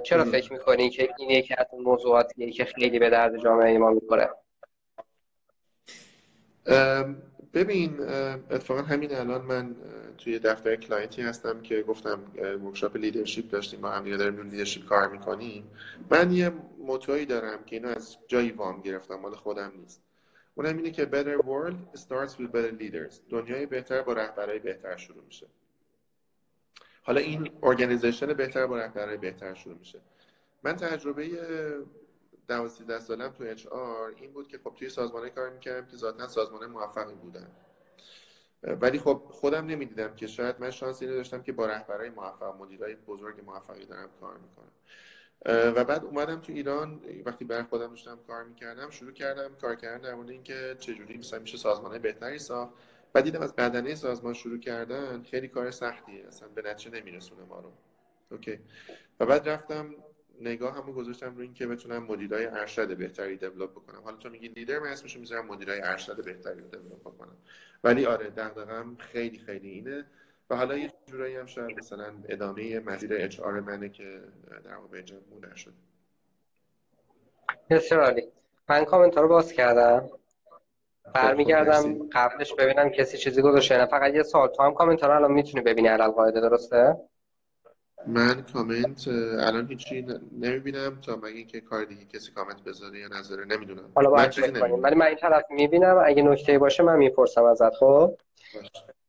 چرا فکر می‌کنی که این یکی از موضوعاتیه که خیلی به درد جامعه ما می‌خوره؟ ببین اتفاقا همین الان من توی دفتر client ی هستم که گفتم workshop leadership داشتیم با هم داریم روی leadership کار می‌کنیم. من یه motto یی دارم که اینو از جایی وام گرفتم مال خودم نیست. اونم اینه که better world starts with better leaders. دنیای بهتر با رهبرای بهتر شروع میشه. حالا این ارگانیزیشن بهتر با رهبرای بهتر شروع میشه. من تجربه 12 سالم تو اچ آر این بود که خب توی سازمانه کار می‌کردم که ذاتا سازمان موفقی بودن ولی خب خودم نمی‌دیدم که شاید من شانسی اینو داشتم که با رهبرای موفق مدیرای بزرگ موفقی دارم کار می‌کنم. و بعد اومدم تو ایران وقتی بر خودم داشتم کار می‌کردم شروع کردم کار کردن در مورد اینکه چجوری مثلا میشه سازمان بهتری ساخت. و دیدم از بدنه سازمان شروع کردن خیلی کار سختیه اصلا به نتیجه نمیرسونه ما رو. اوکی. و بعد رفتم نگاه همو گذاشتم روی اینکه بتونم مدیرای ارشد بهتری دیولپ بکنم. حالا تو میگی لیدر من اسمشو می‌ذارم مدیرای ارشد بهتری رو دیولپ بکنم. ولی آره دغدغم خیلی خیلی اینه. و حالا یه جورایی هم شاید مثلا ادامه مسیر اچ آر منه که در واقع مونده شده. بسیار عالی. من کامنت رو باز کردم. برمیگردم قبلش ببینم کسی چیزی گذاشته نه. فقط یه سوال. تو هم کامنت رو الان می‌تونی ببینی علل قاعده درسته؟ من کامنت الان هیچی نمی‌بینم تا مگه که کار دیگه کسی کامنت بذاره یا نظره نمی‌دونم. حالا باید کنیم. ولی من این طرف می‌بینم اگه نکته باشه من می‌پرسم ازت خب؟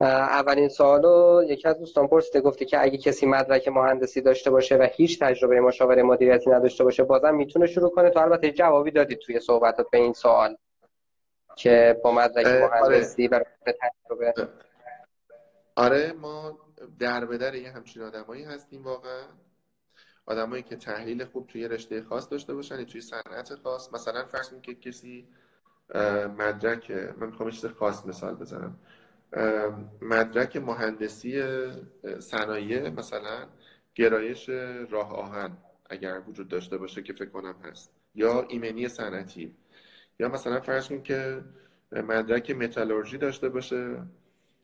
اولین سوالو یکی از دوستان پرسیده گفته که اگه کسی مدرک مهندسی داشته باشه و هیچ تجربه مشاوره مدیریتی نداشته باشه بازم می‌تونه شروع کنه؟ تو البته جوابی دادی توی صحبتات به این سوال که با مدرک مهندسی آره. تجربه. آره ما در به در یه همچین آدمایی هستیم واقعا. آدمایی که تحلیل خوب توی رشته خاص داشته باشن توی صنعت خاص. مثلا فرض که کسی مدرک من می‌خوام چیز خاص مثال بزنم. مدرک مهندسی صنایع مثلا گرایش راه آهن اگر وجود داشته باشه که فکر کنم هست. یا ایمنی صنعتی. یا مثلا فرض که مدرک متالورژی داشته باشه.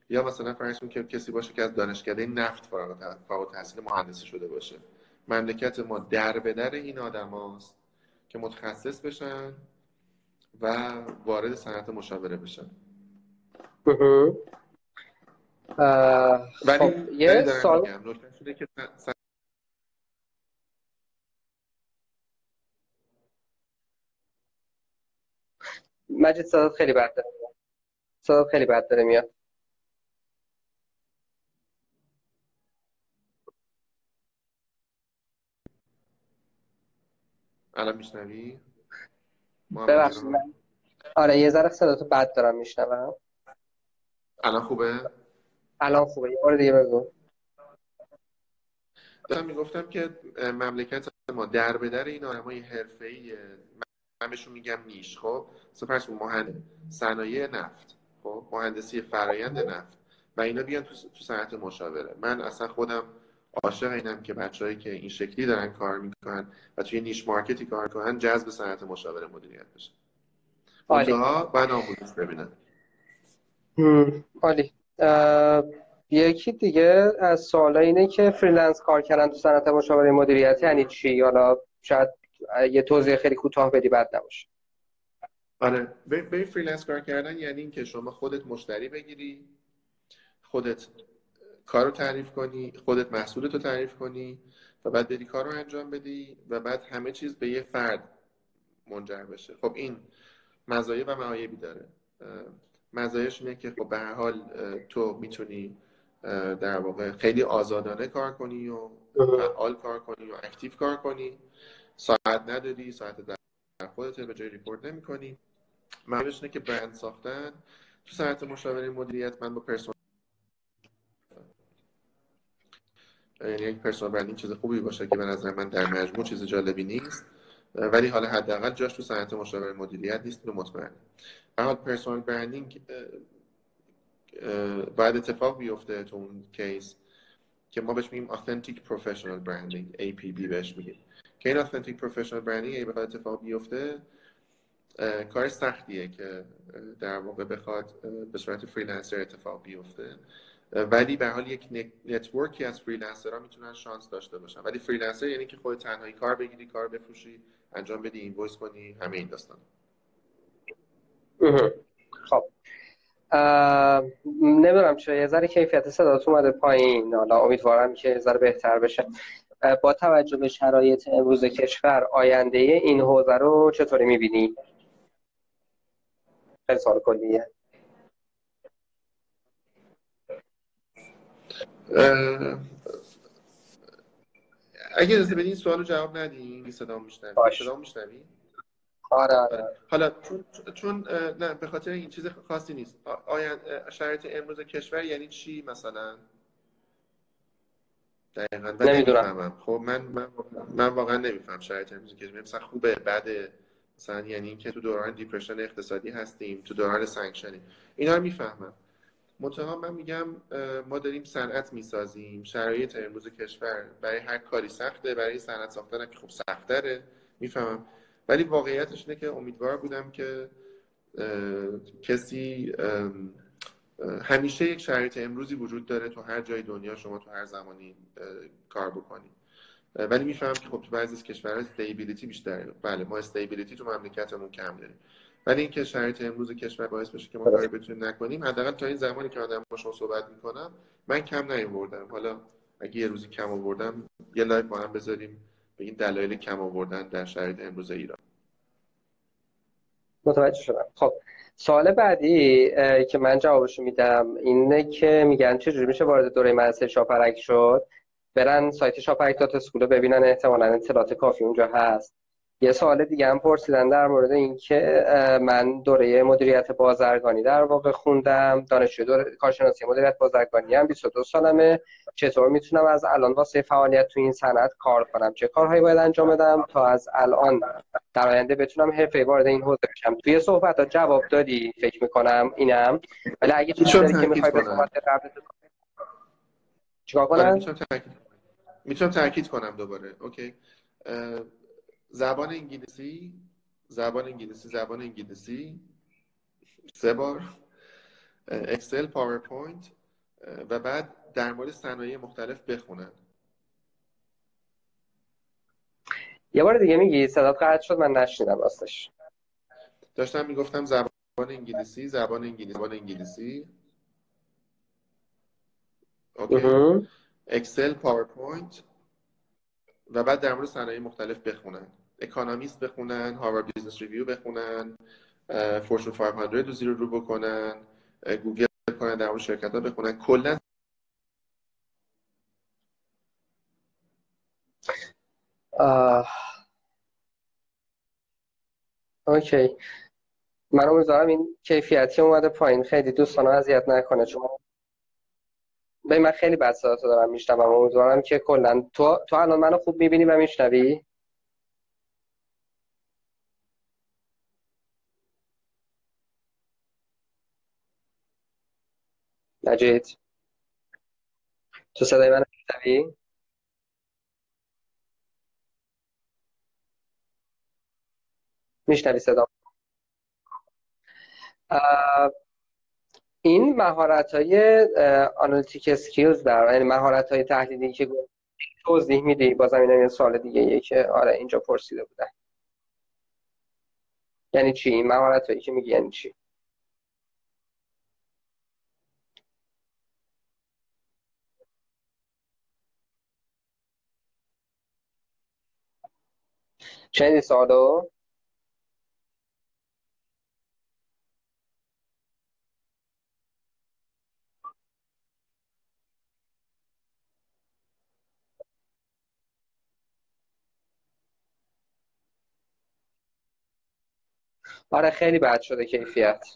یا مثلا فرض که کسی باشه که از دانشکده نفت فارغ تحصیل مهندسی شده باشه. مملکت ما در به در این آدم که متخصص بشن و وارد صنعت مشاوره بشن. ولی خب یه سال که مجید صدات خیلی بد داره. صدات خیلی بد داره میاد. الان میشنوی؟ ببخشید آره یه ذره صداتو بد دارم میشنوم. الان خوبه؟ الان خوبه یه بار دیگه بگو. دارم می‌گفتم که مملکت ما در به در این آدمای حرفه‌ای من بهشون میگم niche خب؟ مثلا فرض کن مهندس صنایع نفت خب؟ مهندسی فرایند نفت. و اینا بیان تو تو صنعت مشاوره. من اصلا خودم عاشق اینم که بچههایی که این شکلی دارن کار می‌کنن و توی niche market ی کار کنن جذب صنعت مشاوره مدیریت بشن عالی. منتها باید آموزش ببینن. هم، عالی. یکی دیگه از سوالا اینه که freelance کار کردن تو صنعت مشاوره مدیریتی یعنی چی؟ حالا شاید یه توضیح خیلی کوتاه بدی بد نباشه. آره. به به freelance کار کردن یعنی اینکه شما خودت مشتری بگیری خودت کار رو تعریف کنی خودت محصولت رو تعریف کنی و بعد بری کار رو انجام بدی و بعد همه چیز به یه فرد منجر بشه. خب این مزایا و معایبی داره. مزایاش اینه که خب به هر حال تو می‌تونی در واقع خیلی آزادانه کار کنی و فعال کار کنی و active کار کنی. ساعت نداری ساعت در خودت به جای ریپورت نمی کنی معایبش اینه که برند ساختن. تو صنعت مشاوره مدیریت من با پرسونل یعنی یک پرسونال برندینگ چیز خوبی باشه که به نظر من در مجموع چیز جالبی نیست. ولی حالا حداقل جاش تو صنعت مشاوره مدیریت نیست مطمئنم. به حال پرسونال برندینگ باید اتفاق بیفته تو اون کیس که ما بهش میگیم authentic professional branding APB بهش میگیم. که این authentic professional branding اگه بخواد اتفاق بیفته کار سختیه که در واقع بخواد به صورت freelancer اتفاق بیفته. ولی به حال یک net- network ی از freelancer ها می‌تونن شانس داشته باشن. ولی freelancer یعنی که خود تنهایی کار بگیری کار بفروشی انجام بدی invoice کنی همه این داستان. خب. نمی‌دونم چرا یه ذره کیفیت صدات اومده پایین. حالا امیدوارم که ذره بهتر بشه. با توجه به شرایط امروز کشور آینده این حوزه رو چطوری می‌بینی؟ خیلی کلیه. اگه اجازه بدین سوال رو جواب ندیم صدا میشنوی؟ صدا میشنوی؟ آره آره. حالا چون چون نه به خاطر این چیز خاصی نیست. آیا شرایط امروز کشور یعنی چی مثلا؟ دقیقا و نمی‌دونم. خب من من من واقعا نمیفهم شرایط امروز کشور. مثلا خوبه بده. مثلا یعنی اینکه تو دوران دیپرشن اقتصادی هستیم تو دوران سانکشنی اینا رو می‌فهمم. منتها من میگم ما داریم صنعت می‌سازیم شرایط امروز کشور برای هر کاری سخته برای صنعت ساختن که خب سخت‌تره می‌فهمم. ولی واقعیتش اینه که امیدوار بودم که اه، کسی اه، همیشه یک شرایط امروزی وجود داره تو هر جای دنیا شما تو هر زمانی کار بکنی. اه، ولی میفهم که خب تو بعضی از کشورها استیبیلیتی بیشتره. بله ما استیبیلیتی تو مملکتمون کم داریم. ولی اینکه شرایط امروز کشور باعث بشه که ما کاری بتونیم نکنیم حداقل تا این زمانی که آدم با شما صحبت می‌کنم من کم نیاوردم. حالا اگه یه روزی کم آوردم یه live با هم بذاریم به این دلایل کم آوردن در شرایط امروز ایران. متوجه شدم. خب سوال بعدی که من جوابشو میدم اینه که میگن چجوری میشه وارد دوره مدرسه شاپرک شد؟ برن سایت شاپرک dot school ببینن احتمالا اطلاعات کافی اونجا هست. یه سوال دیگه هم پرسیدن در مورد اینکه من دوره مدیریت بازرگانی در واقع خوندم. دانشجوی دوره کارشناسی مدیریت بازرگانی هم 22 سالمه. چطور می‌تونم از الان واسه فعالیت تو این صنعت کار کنم؟ چه کارهایی باید انجام بدم تا از الان در آینده بتونم حرفه وارد این حوزه بشم؟ توی صحبت جواب دادی فکر می‌کنم اینم. ولی اگه چیزی که می‌خوای به صحبت قبل چیکار کنم؟ می‌تونم تاکید کنم. دوباره. اوکی. زبان انگلیسی؟ زبان انگلیسی زبان انگلیسی. سه بار. Excel PowerPoint و بعد در مورد صنایع مختلف بخونن. یه بار دیگه میگی؟ صدات قطع شد من نشنیدم راستش. داشتم می‌گفتم زبان انگلیسی زبان انگلیسی زبان انگلیسی. OK. Excel PowerPoint و بعد در مورد صنایع مختلف بخونن. Economist بخونن Harvard Business Review بخونن Fortune 500 رو زیر رو بکنن گوگل کنن در شرکت ها بخونن. کلا OK. من امیدوارم این کیفیتی اومده پایین. خیلی دوستان اذیت نکنه. چون به من خیلی بد صدا دارم میشنوم. امیدوارم که کلا تو تو الان منو خوب می‌بینی و میشنوی؟ مجید تو صدای من میشنوی؟ میشنوی صدا؟ این مهارت های analytic skills در یعنی مهارت های تحلیلی که توضیح میدی بازم این یه سوال دیگه یه که آره اینجا پرسیده بودن. یعنی چی؟ این مهارت هایی که میگی یعنی چی؟ شنیدی سوالو آره خیلی بد شده کیفیت.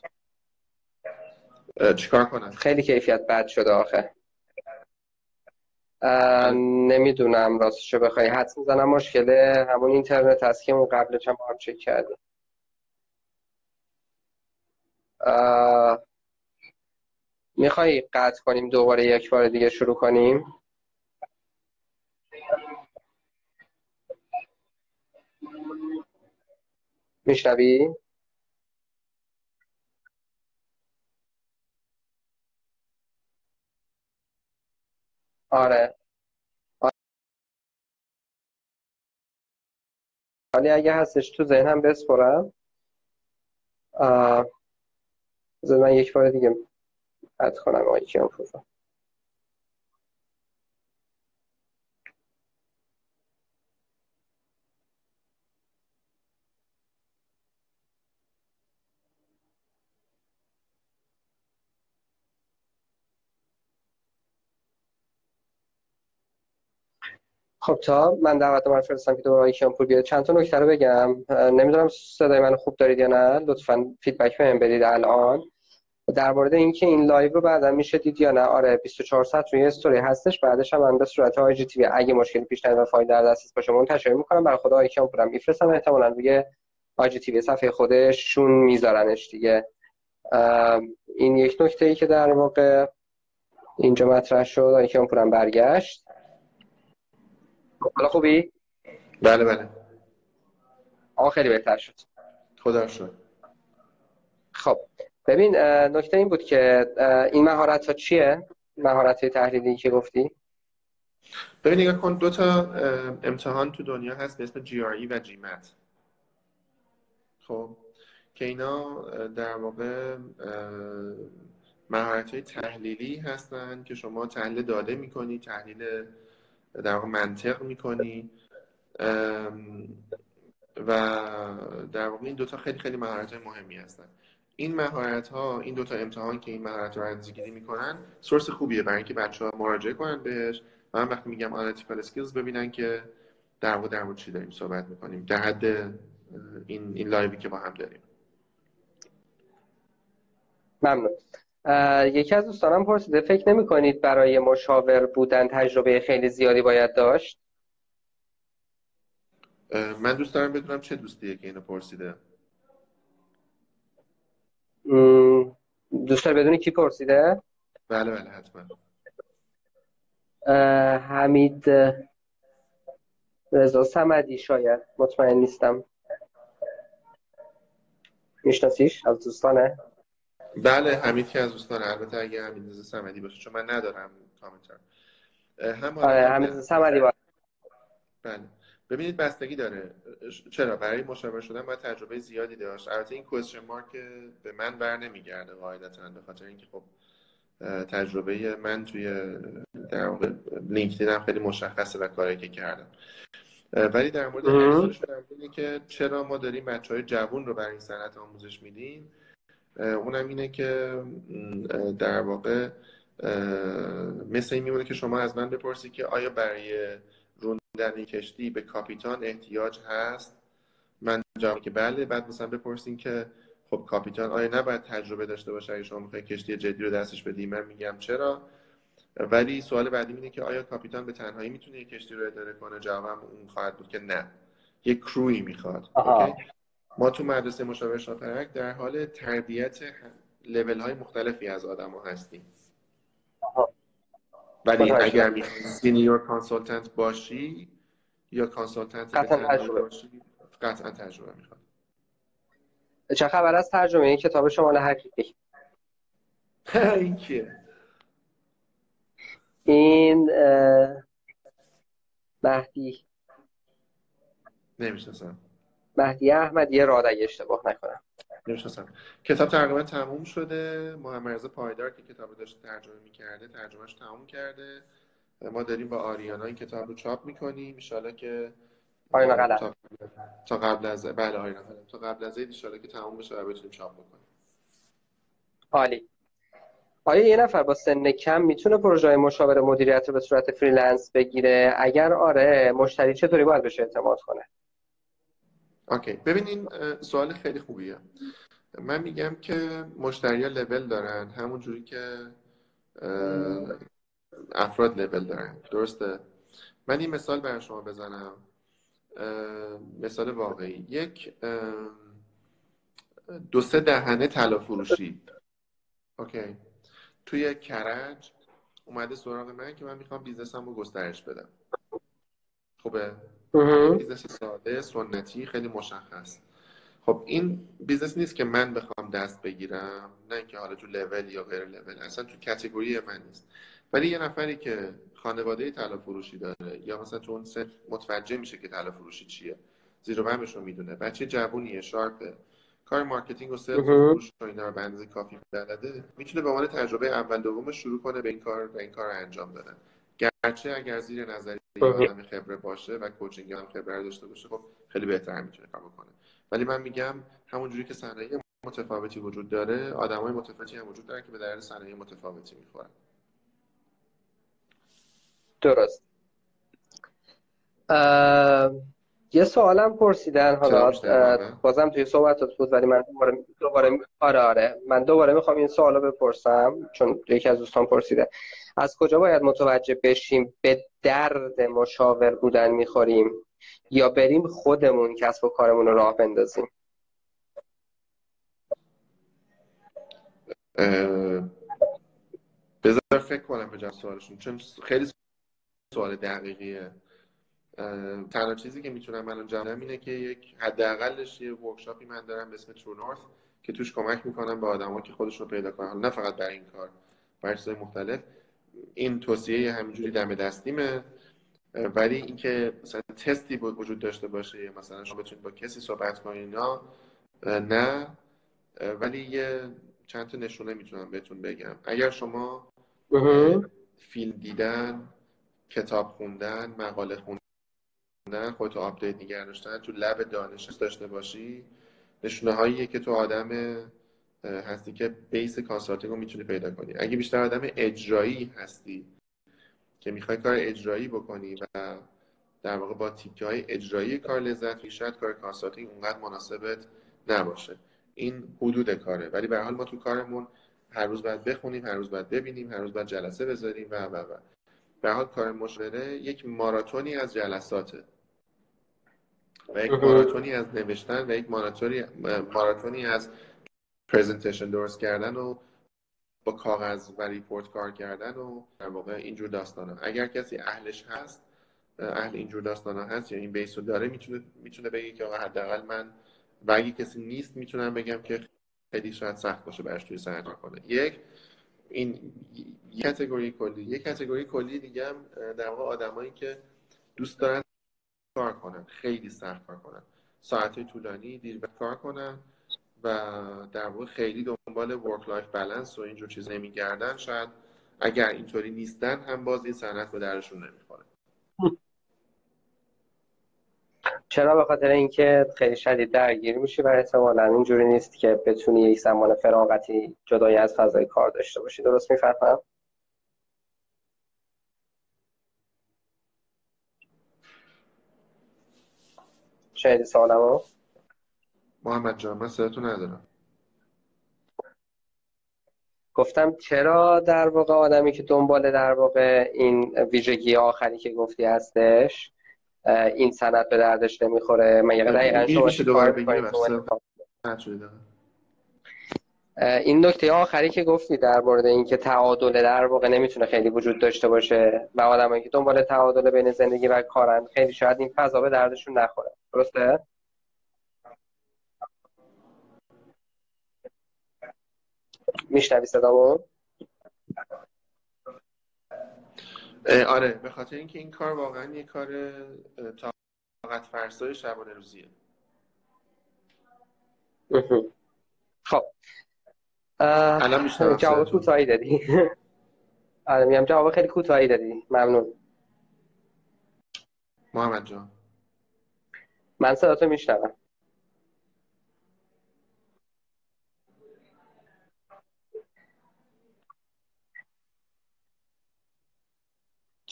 چیکار کنم؟ خیلی کیفیت بد شده آخه. نمی‌دونم راستشو بخوای حدس می‌زنم مشکل همون اینترنت هست که اون قبلش هم هم چک کردیم. می‌خوای قطع کنیم دوباره یک بار دیگه شروع کنیم؟ میشنوی؟ آره ولی اگه هستش تو ذهنم بسپرم بذار من یک بار دیگه قطع کنم آقای کیان خب تا من دعوت من فرستم که دوباره کیان‌پور بیاد چند تا نکته رو بگم. نمی‌دونم صدای من خوب دارید یا نه. لطفا feedback بهم بدید الان. در مورد اینکه این live رو بعدا میشه دید یا نه. آره 24 ساعت روی استوری هستش. بعدش هم من به صورت IGTV اگه مشکلی پیش نیاد و فایل در دسترس باشه منتشر می‌کنم. برای خود آقای کیان‌پورم میفرستم. احتمالاً روی IGTV صفحه خودشون میذارنش دیگه. این یک نکته ای که در واقع اینجا مطرح شد. آیکیان پولم برگشت. حالا خوبی؟ بله بله آن خیلی بهتر شد خدا شد خب ببین نکته این بود که این مهارت ها چیه؟ مهارت های تحلیلی که گفتی؟ ببین نگاه کن دو تا امتحان تو دنیا هست به اسم GRE و GMAT خب که اینا در واقع مهارت های تحلیلی هستن که شما تحلیل داده می‌کنی تحلیل در واقع منطق می‌کنی. و در واقع این دوتا خیلی خیلی مهارت مهمی هستن. این مهارت ها این دوتا امتحان که این مهارت رو اندازه‌گیری می‌کنن source خوبیه برای اینکه بچه ها مراجعه کنن بهش. و من وقتی میگم analytical skills ببینن که در واقع در مورد چی داریم صحبت می‌کنیم. در حد این این live ی که با هم داریم. ممنون. یکی از دوستانم پرسیده فکر نمی کنید برای مشاور بودن تجربه خیلی زیادی باید داشت؟ من دوست دارم بدونم چه دوستیه که اینو پرسیده. دوست داری بدونی کی پرسیده؟ بله بله حتما. حمید رضا سمدی شاید. مطمئن نیستم. میشناسیش؟ از دوستانه؟ بله حمید که از دوستان البته اگه حمید سمدی باشه چون من ندارم کامنتر هم آره حمید سمدی باشه. بله. ببینید بستگی داره. چرا؟ برای مشاور شدن باید تجربه زیادی داشت. البته این کوشن مارک به من بر نمیگرده قاعدتا به خاطر اینکه خب تجربه من توی در واقع لینکدین هم خیلی مشخصه و کاری که کردم. ولی در مورد اینه که چرا ما داریم بچه های جوون رو برای این صنعت آموزش میدیم اونم اینه که در واقع مثل این میمونه که شما از من بپرسی که آیا برای روندن کشتی به کاپیتان احتیاج هست؟ من جواب که بله بعد مثلا بپرسین که خب کاپیتان آیا نباید تجربه داشته باشه اگه شما می‌خواید کشتی جدی رو دستش بدی؟ من میگم چرا؟ ولی سوال بعدی اینه که آیا کاپیتان به تنهایی می‌تونه یک کشتی رو اداره کنه؟ جوابم اون خواهد بود که نه. یک crew ی می‌خواد. ما تو مدرسه مشاور شاپرک در حال تربیت لول های مختلفی از آدم ها هستیم ولی اگر senior consultant باشی یا consultant باشی قطعا تجربه می‌خواد. چه خبر از ترجمه؟ این کتاب شما حقیقی (laughs) این کیه؟ این مهدی. نمی‌شناسم. مهدی احمدی راد اگه اشتباه نکنم. نمی‌شناسم کتاب تقریبا تموم شده. محمد رضا پایدار که کتاب داشت ترجمه می‌کرده ترجمهش تموم کرده. ما داریم با آریانا این کتاب رو چاپ می‌کنیم. ان که قلم. تا قبل از بله آینا تا قبل از عید ان که تموم بشه و بتونیم چاپ بکنیم. عالی. آیا یه نفر با سن کم می‌تونه پروژه مشاور مدیریت رو به صورت freelance بگیره؟ اگر آره مشتری چطوری باید بشه اعتماد کنه؟ OK. ببینین سوال خیلی خوبیه. من میگم که مشتری ها لول دارن همون جوری که افراد لول دارن. درسته؟ من این مثال برای شما بزنم. مثال واقعی. یک دو سه دهنه طلا فروشی. OK. توی کرج اومده سراغ من که من می‌خوام business م رو گسترش بدم. خوبه؟ business ساده سنتی خیلی مشخص. خب این business نیست که من بخوام دست بگیرم نه اینکه حالا تو لول یا غیر لول اصلا تو category من نیست. ولی یه نفری که خانواده طلا فروشی داره یا مثلا تو اون متوجه میشه که طلا فروشی چیه زیرو بمش رو می‌دونه. بچه جوونیه sharp ه. کار marketing و sales فروش و اینا رو به کافی بلده می‌تونه به عنوان تجربه اول دوم شروع کنه به این کار به این کار انجام دادن. گرچه اگر زیر نظری آدم خبره باشه و coaching هم خبره داشته باشه خب خیلی بهتر می‌تونه کار بکنه. ولی من میگم همونجوری که صنایع متفاوتی وجود داره آدمای متفاوتی هم وجود دارن که به درد صنایع متفاوتی می‌خورن. درست. یه سوالم پرسیدن حالا بازم توی صحبتات بود ولی من دوباره دوباره آره آره. من دوباره می‌خوام این سوالو بپرسم چون یکی از دوستان پرسیده. از کجا باید متوجه بشیم به درد مشاور بودن می‌خوریم یا بریم خودمون کسب و کارمون رو راه بندازیم؟ بذار فکر کنم به سوالشون چون خیلی سوال دقیقیه. تنها چیزی که می‌تونم من جواب اینه که یک حداقلش یه ورکشاپی من دارم به اسم ترو نورث که توش کمک می‌کنم به آدما که خودشون رو پیدا کنن. نه فقط برای این کار برای چیزای مختلف. این توصیه همینجوری دم دستیمه. ولی اینکه مثلا تستی وجود داشته باشه یا مثلا شما بتونید با کسی صحبت کنید نه. ولی یه چند تا نشونه می‌تونم بهتون بگم. اگر شما فیلم دیدن کتاب خوندن مقاله خوندن خودتو update نگه داشتن طلب دانش داشته باشی نشونه هاییه که تو آدم هستی که base consulting رو می‌تونی پیدا کنی. اگه بیشتر آدم اجرایی هستی که می‌خوای کار اجرایی بکنی و در واقع با تیکه های اجرایی کار لذت می‌بری شاید کار consulting اونقدر مناسبت نباشه. این حدود کاره. ولی به حال ما تو کارمون هر روز باید بخونیم هر روز باید ببینیم هر روز باید جلسه بذاریم و و و. به حال کار مشاوره یک ماراتونی از جلساته. و یک ماراتونی از نوشتن و یک ماراتونی از presentation درست کردن و با کاغذ و report کار کردن و در واقع اینجور داستانا. اگر کسی اهلش هست اهل اینجور داستانا هست یا این base رو داره می‌تونه می‌تونه بگه که آقا حداقل من و اگه کسی نیست می‌تونم بگم که خیلی شاید سخت باشه برش تویسر کنه. یک این یک category کلی. یک category کلی دیگه هم در واقع آدمایی که دوست دارن کار کنن خیلی سخت کار کنن. ساعت طولانی دیر کار کنن. و در واقع خیلی دنبال work life balance و اینجور چیز نمیگردن. شاید اگر اینطوری نیستن هم باز این صنعت به دردشون نمی‌خوره. چرا؟ به خاطر اینکه خیلی شدید درگیر میشی و احتمالا اینجوری نیست که بتونی یک زمان فراغتی جدای از فضای کار داشته باشی. درست می‌فهمم؟ شنیدی سوالمو محمد جان من صداتو ندارم. گفتم چرا در واقع آدمی که دنبال در واقع این ویژگی آخری که گفتی هستش این سند به دردش نمی‌خوره؟ من یه دقیقا شما این نکته آخری که گفتی در مورد اینکه تعادل در واقع نمی‌تونه خیلی وجود داشته باشه و آدمایی که دنبال تعادل بین زندگی و کارن خیلی شاید این فضا به دردشون نخوره. درسته؟ میشنوی صدامو؟ آره به خاطر اینکه این کار واقعا یه کار طاقت فرسای شبانه روزیه. خب. الان میشنم جواب کوتاهی دادی. آره میگم جواب خیلی کوتاهی دادی. ممنون. محمد جان. من صداتو میشنوم.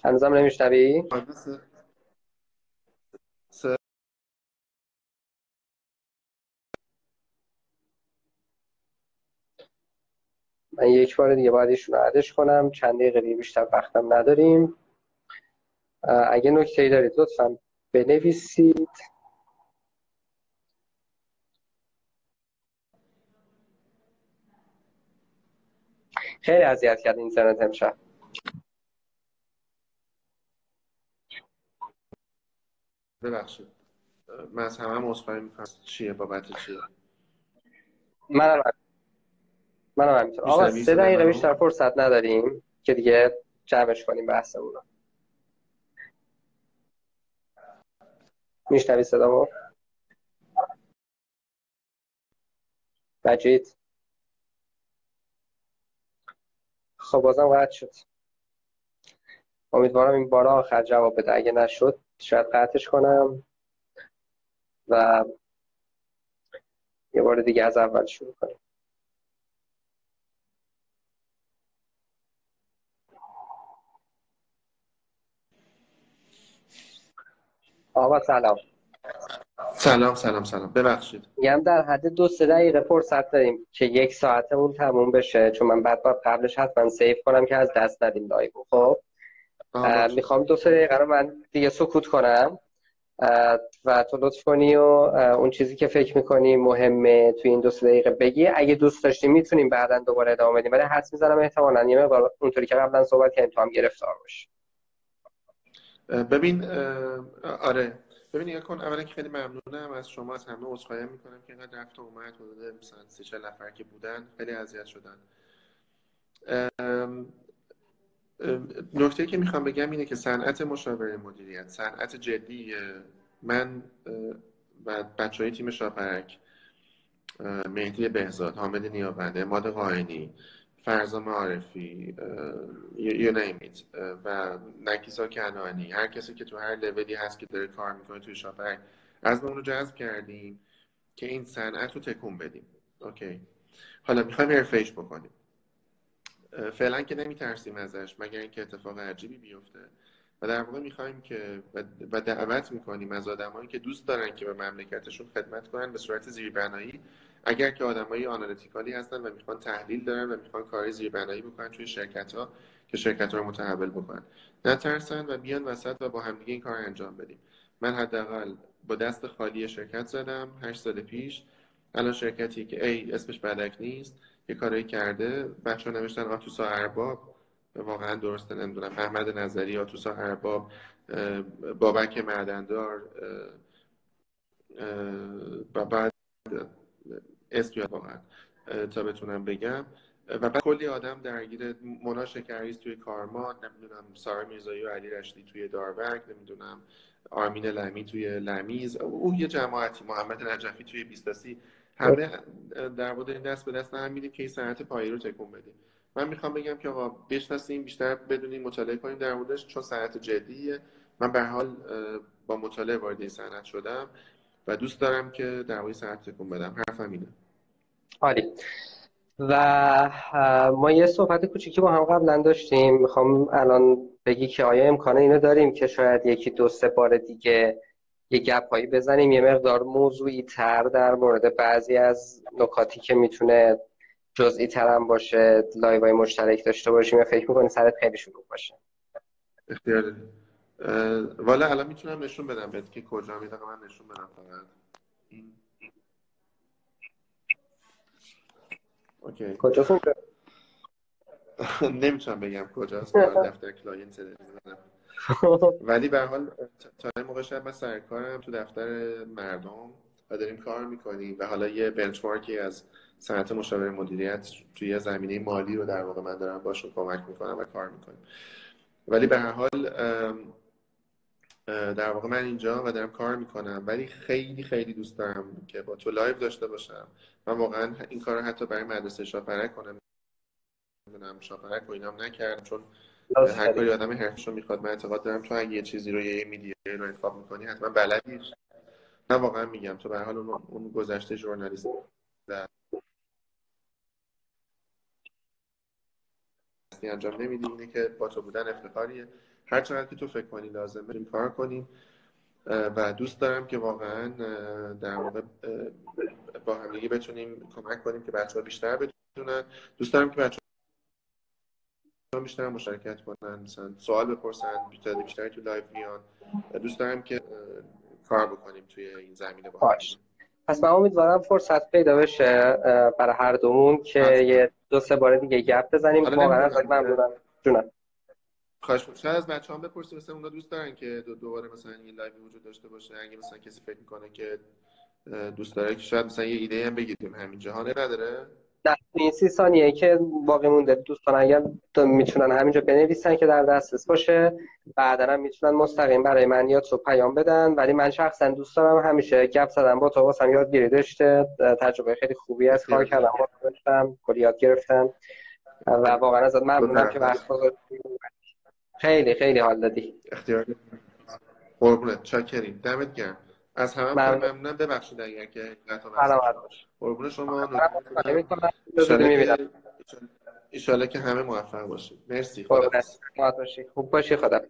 هنوزم نمیشنوی؟ من یک بار دیگه باید ایشون عدش کنم. چند دقیقه دیگه بیشتر وقتم نداریم. اگه نکته ای دارید لطفا بنویسید. خیلی اذیت کرد اینترنت امشب. ببخشید. من از همه عذرخواهی می‌کنم. چیه بابت چیه منم منم همینطور آقا سه دقیقه بیشتر فرصت نداریم که دیگه جمعش کنیم بحثمون رو. میشنوی صدامو؟ مجید خب بازم قطع شد. امیدوارم این بار آخر جواب بده. اگه نشد شاید قطعش کنم و یه بار دیگه از اول شروع کنیم. آقا سلام. سلام سلام سلام. ببخشید. میگم در حد دو سه دقیقه فرصت داریم که یک ساعتمون تموم بشه چون من بعد باید قبلش حتما save کنم که از دست ندیم live. خب؟ می‌خوام دو سه دقیقه رو من دیگه سکوت کنم. و تو لطف کنی و اون چیزی که فکر می‌کنی مهمه توی این دو سه دقیقه بگی. اگه دوست داشتی می‌تونیم بعدا دوباره ادامه بدیم. ولی حدس می‌زنم احتمالاً یه مقدار اونطوری که قبلا صحبت کردیم تو هم گرفتار باشی ببین آره. ببین نگاه کن. اولا که خیلی ممنونم. از شما از همه عذرخواهی می‌کنم که اینقدر رفت و اومد. حدود مثلا سه چهل نفر که بودن خیلی اذیت شدن. نکته که می‌خوام بگم اینه که صنعت مشاوره مدیریت صنعت جدی من و بچه های تیم شاپرک مهدی بهزاد حامد نیابنده ماد قاینی فرزا معارفی یا نیمید و نکیسا کنانی. هر کسی که تو هر لولی هست که داره کار می‌کنه توی شاپرک از ما اونو جذب کردیم که این صنعت رو تکون بدیم. اوکی. حالا می‌خوایم ارفیش بکنیم. فعلا که نمیترسیم ازش مگر اینکه اتفاق عجیبی بیفته. و در واقع می‌خوایم که و دعوت می‌کنیم از آدمایی که دوست دارن که به مملکتشون خدمت کنن به صورت زیربنایی. اگر که آدمایی آنالیتیکالی هستن و می‌خوان تحلیل دارن و می‌خوان کاری زیربنایی بکنن توی شرکت ها که شرکت ها رو متحول بکنن. نترسن و بیان وسط و با همدیگه این کار انجام بدیم. من حداقل با دست خالی شرکت زدم هشت سال پیش. الان شرکتی که ای اسمش بدک نیست یه کاری کرده بچه ها نوشتن آتوسا ارباب. واقعا درسته نمی‌دونم. احمد نظری آتوسا ارباب بابک معدندار و بعد اسم واقعا تا بتونم بگم. و بعد کلی آدم درگیر مونا شکریز توی کارمان نمی‌دونم سارا میرزایی و علی رشدی توی داروک نمی‌دونم آرمین لمی توی لمیز. او یه جماعتی محمد نجفی توی بیستاسی همه در مورد این دست به دست هم میدیم که این صنعت پایی رو تکون بدیم من می‌خوام بگم که آقا بشناسیم بیشتر بدونیم مطالعه کنیم در موردش چون صنعت جدیه. من به حال با مطالعه وارد این صنعت شدم و دوست دارم که در مورد صنعت تکون بدم. حرفم اینه. عالی. و ما یه صحبت کوچیکی با هم قبلا داشتیم. می‌خوام الان بگی که آیا امکانه اینو داریم که شاید یکی دو سه بار دیگه یه گپ هایی بزنیم. یه مقدار موضوعی تر در مورد بعضی از نکاتی که می‌تونه جزئی تر هم باشه live های مشترک داشته باشیم یا فکر می‌کنی سرت خیلی شلوغ باشه؟ اختیار والا الان می‌تونم نشون بدم بهت که کجا می‌دونم. من نشون بدم فقط. این. Okay. کجا (laughs) نمی‌تونم بگم کجاست. دفتر client (laughs) ولی به هر حال تا این موقع شب من سرکارم تو دفتر مردم و داریم کار می‌کنیم و حالا یه benchmark ی از صنعت مشاوره مدیریت توی زمینه مالی رو در واقع من دارم باشون کمک می‌کنم و کار می‌کنیم. ولی به هر حال در واقع من اینجا و دارم کار می‌کنم ولی خیلی خیلی دوست دارم که با تو لایو داشته باشم. من واقعا این کار رو حتی برای مدرسه شاپرک کنم. شاپرک و اینام نکردم چون هر کاری آدم حرفشو می‌خواد من اعتقاد دارم تو اگه یه چیزی رو یه میدیه رو انتخاب می‌کنی حتما بلدی. نه واقعا میگم تو به حال اون, اون گذشته ژورنالیست انجام نمیدی اینه که با تو بودن افتخاریه. هر چقدر که تو فکر کنی لازمه بریم کار کنیم. و دوست دارم که واقعا در واقع با همدیگه بتونیم کمک کنیم که بچه ها بیشتر بتونن. دوست دارم که بچه بیشتر مشارکت کنن مثلا سوال بپرسن بیشتر بیشتر تو live میان. دوست دارم که کار بکنیم توی این زمینه با باش. پس من امیدوارم فرصت پیدا بشه برای هر دومون که یه دو سه بار دیگه گپ بزنیم. واقعا ازت ممنونم. جونم. خواهش شاید از بچه هم بپرسی مثلا اونا دوست دارن که دو دوباره مثلا این live وجود داشته باشه. اگه مثلا کسی فکر می‌کنه که دوست داره که شاید مثلا یه ایده هم بگیریم. همین جهانه نداره؟ در این سی ثانیه که باقی مونده. دوستان اگر می‌تونن همینجا بنویسن که در دسترس باشه بعدا هم می‌تونن مستقیم برای من یا تو پیام بدن. ولی من شخصا دوست دارم همیشه گپ زدم با تو واسم یادگیری داشته. تجربه خیلی خوبی از کار کردم با داشتم کلی یاد گرفتم. و واقعا ازت ممنونم که وقت خیلی خیلی حال دادی. اختیار قربونت چاکریم. دمت گرم. از همه ممنونم. ببخشید اگر که قربون شما ایشالا که همه موفق باشید. مرسی. خدا خوب باشی. خدا.